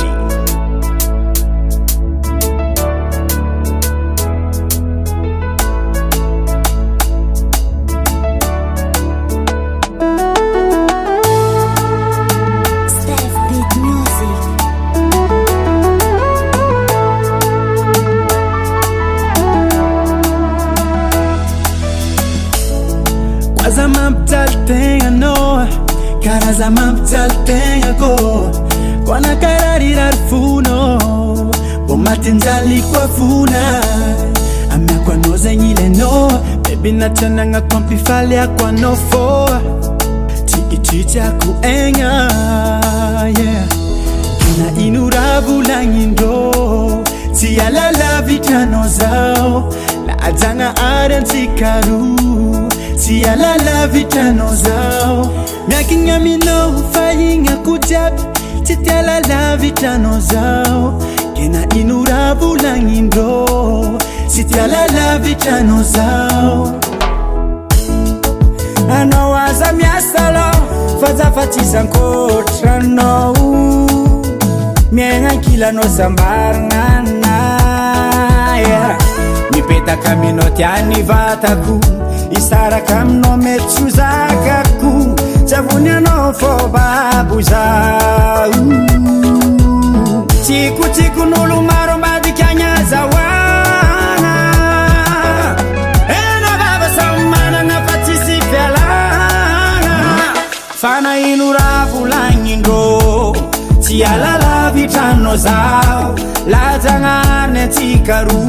aanakararirarfuno bomatinzalikuafuna amyakuanozenilenoa ebinatananga kampifaliakuanofoa tiitityaku engae kina inurabulanindo tialalavitranozao lajanga arantikaru amiakigna aminao fa igna ko jiaby tsy tia lala vitranao zao te na ino rabolagnindro sy tia lala vitranao zao anao aza miasalah fa zafatsy zankôtranao miaigna kilanao zambarananaya mipetaka aminao tiany vatako isaraka aminao mety sozakako sy avony anao fô babo zao tsikotsikon'olo maro amadikana zahoagna ena bava samy manana fa tsisy bialagna fanahino raha volagnindrô tsy alala vitranao zaho lazagnany antsikaro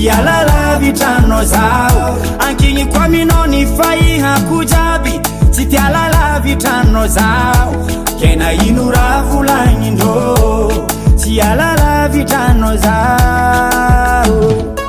tyalala vitranno zao ankigny koa minao ny faihako jiàby tsy tialala vitrannao zaho ke na ino raha folagnindrô tsy alala vitraninao zao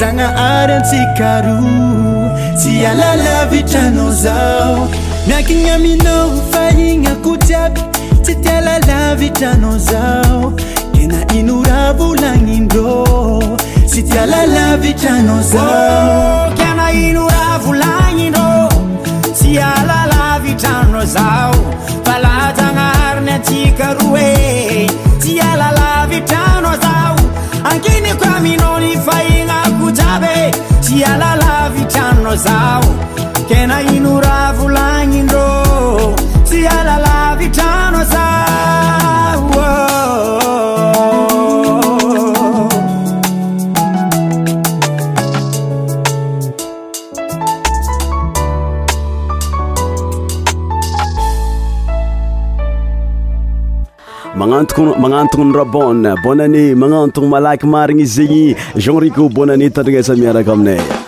anaaryatsikartsy alala vitranazamiakignyaminaoh fahigny ko yavy tsy tialala vitranao zao ke na ino rah volagnindro tsy tialala vitranaza ankenyk aminony fahigna kojave sialala vitranna zao ke na ino ra volagnin-drô tsialala vitrana za too magnantogna norabon bonanét magnantogna malaiky marigny zegny jenrico bon anét tandrinasa miaraka aminay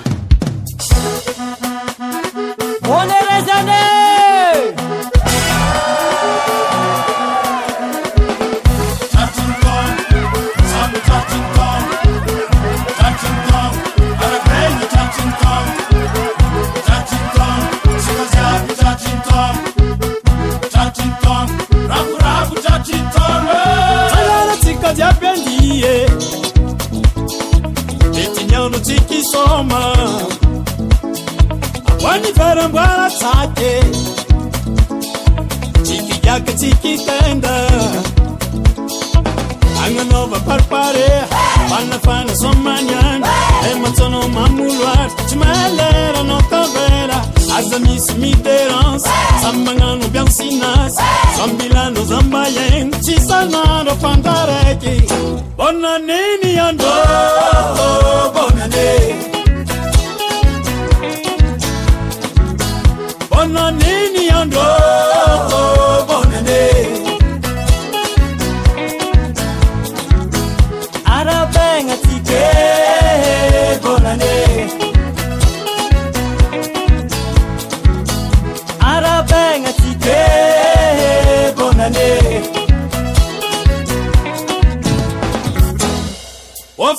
anozambaye tisanando tantarek bonaneni yandot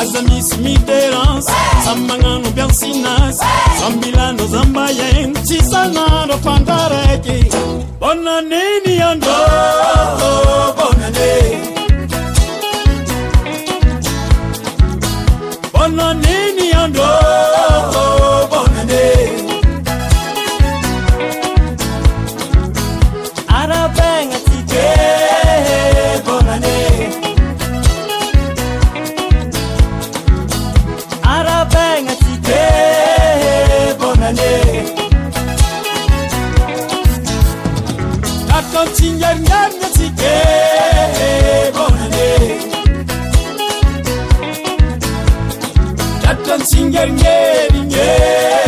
Azamis misy miterans samy magnano mpiansinazy sambilano zambayen tsy sanaro fandraraiky bonane ny andro bonane bonane ny andro nyeri nyeri nyeri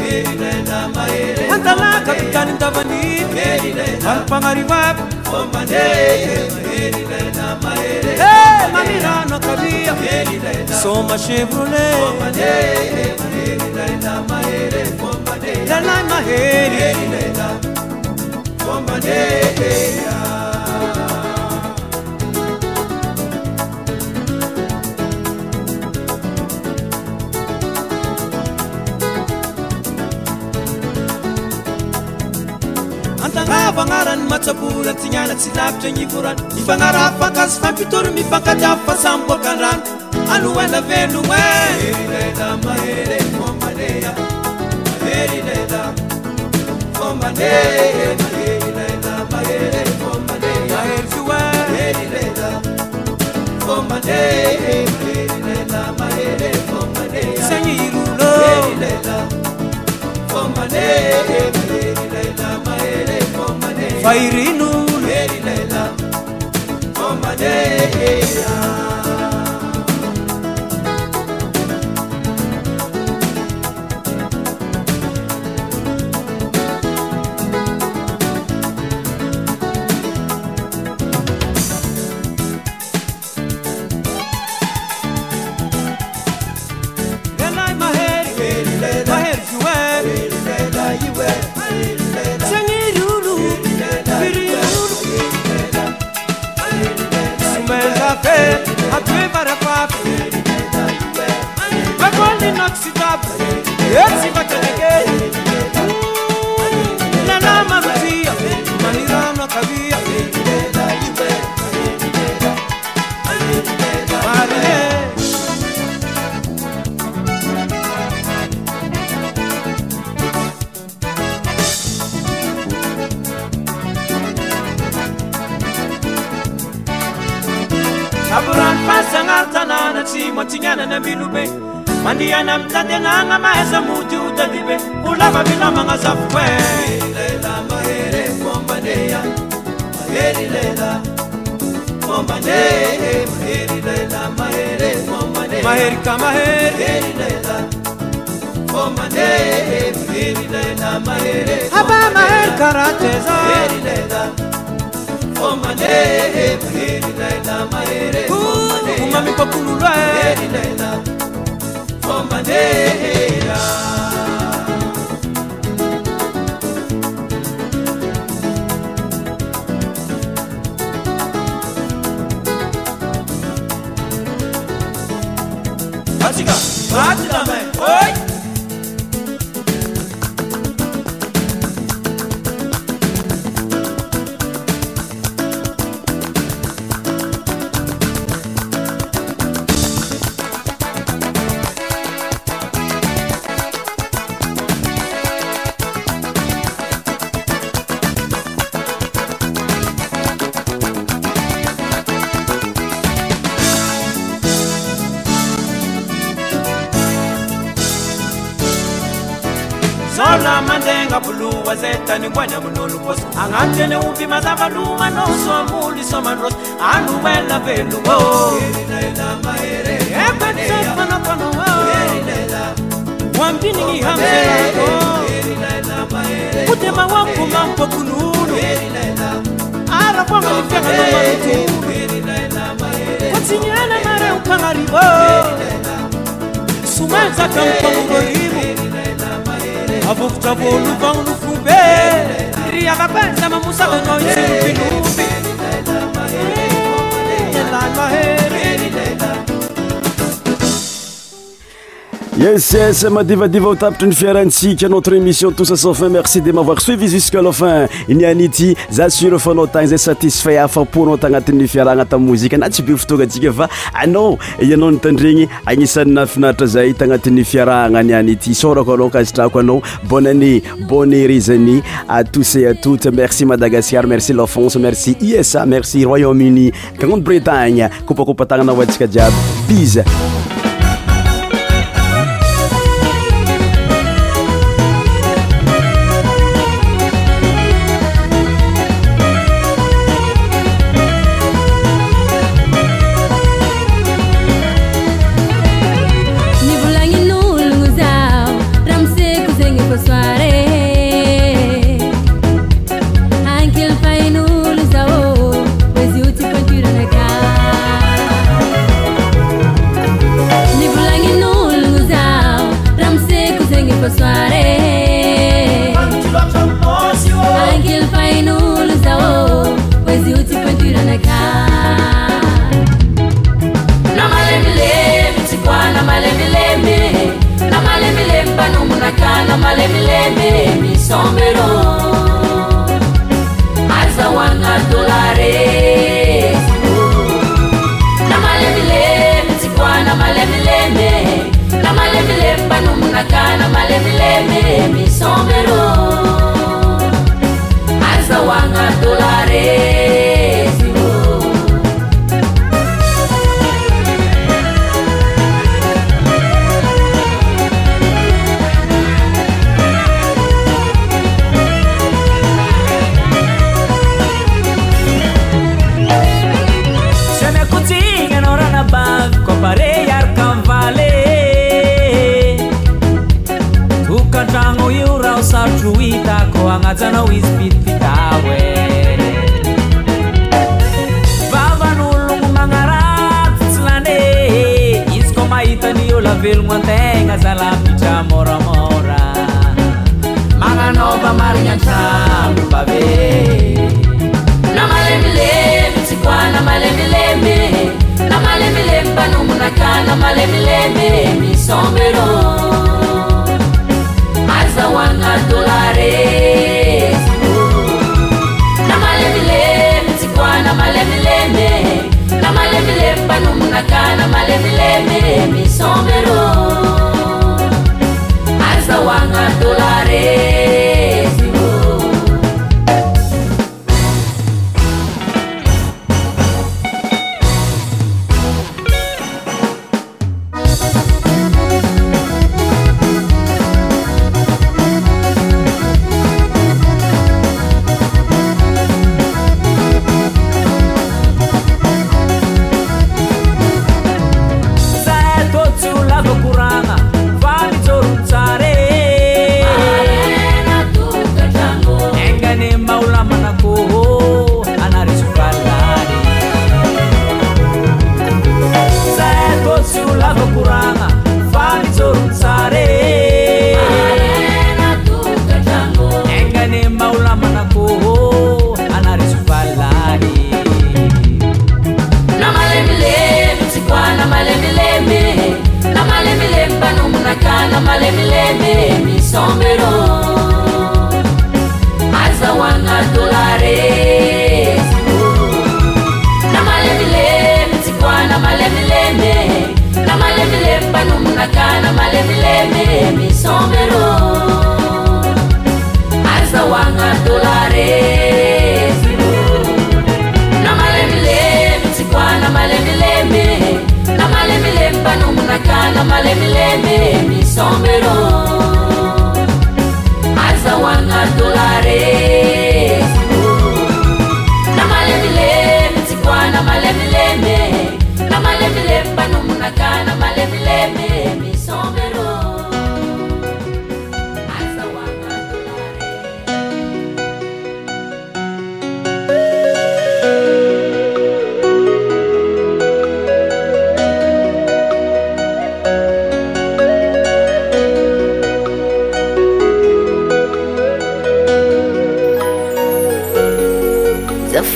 Antalaka kani davani Hey, mamira no cabia Soma Chevrolet tigny ana tsy lavitra gny voraa mifagnarafaka zo fampitory mifankatyafafa samyboakandrano anyelavelomoeahery z sagny irolo fahirino lela, oh my day. smdivadivaotapitry nyfiarahantsika notre émission tossopfin merci de mavoir suivi jusqlophin nianity zasurfnao tana zay satisfait afaponao tanati'ny fiarahana tamozik na tsy be ftogatsika fa anao ianao ntandreny agnisany nafinaitra zay tagnati'ny fiarahana nianty sorako anao kazitrako anao bonane bone résani tous et à toute merci madagascar merci lafonce merci usa merci royaume-uni grande bretagne koupakopatagnananskajiaby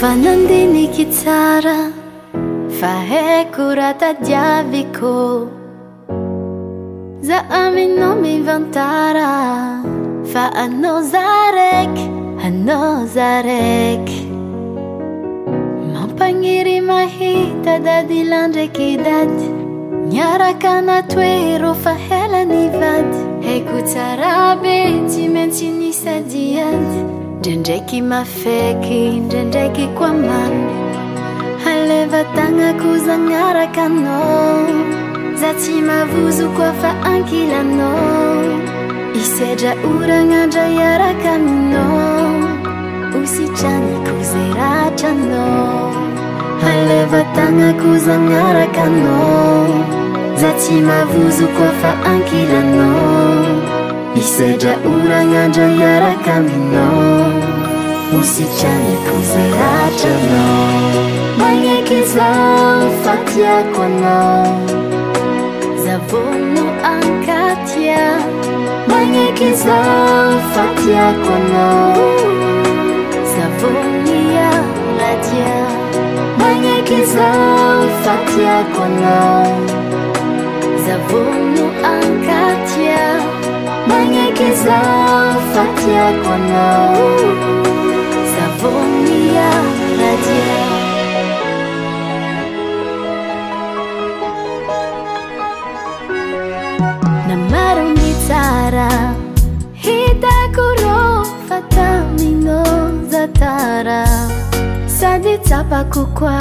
manandiniky tsara fa haiko rahatadiavy ko za aminnoo mivantara fa anao za raiky anao za raiky mampagniry mahita dady la ndraiky dady niaraka na toe ro fa helany vady haiko tsara be ty maintsy nisadiady ndrndraiky mafeiky ndraindraiky koa many alevatana kozan'arakanao za tsy mavozo koa fa ankilanao isedra oranandraiarakanao ositranykoza rahatranao alevatagna kozan'arakanao za tsy mavozo koafa ankilan iseja urangaja yarakamino musichani kuzerajano manyekifatiakon vuu nkati manyekfatiaouamnyekfatiaon manyekeza fatiapana savonia naji na maronitara hitakoro fatanino zatara saditapakokua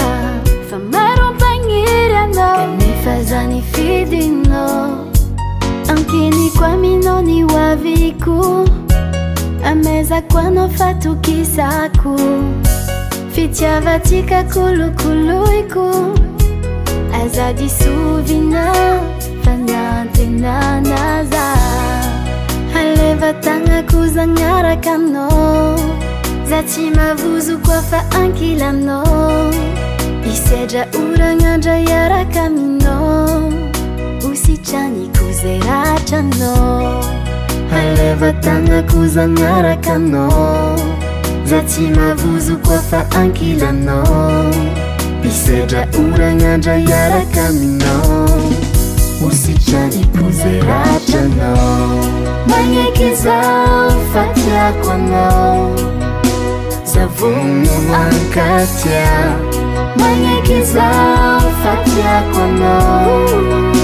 famaro pangirano nifazanifidino finiqoa mino ni oaviko ameza koano fatokisako fitiavatika kolukoloiko azadisovina fanatenanaza alevatannako zanaraka mino za ti mavozo koafa ankila mino isedra oranandrai araca mino aleva tanakozanyarakano za ti mavozo koafa angila no pisedra oran'andra yaraka mino ositrani kozeratra no maekeofatiaka zavomangatya maekeaofataoan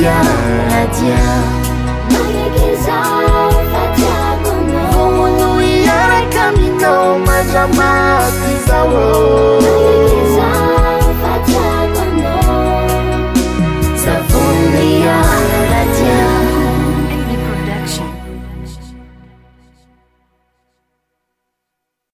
家发爱 k 都买想么的 s 我风呀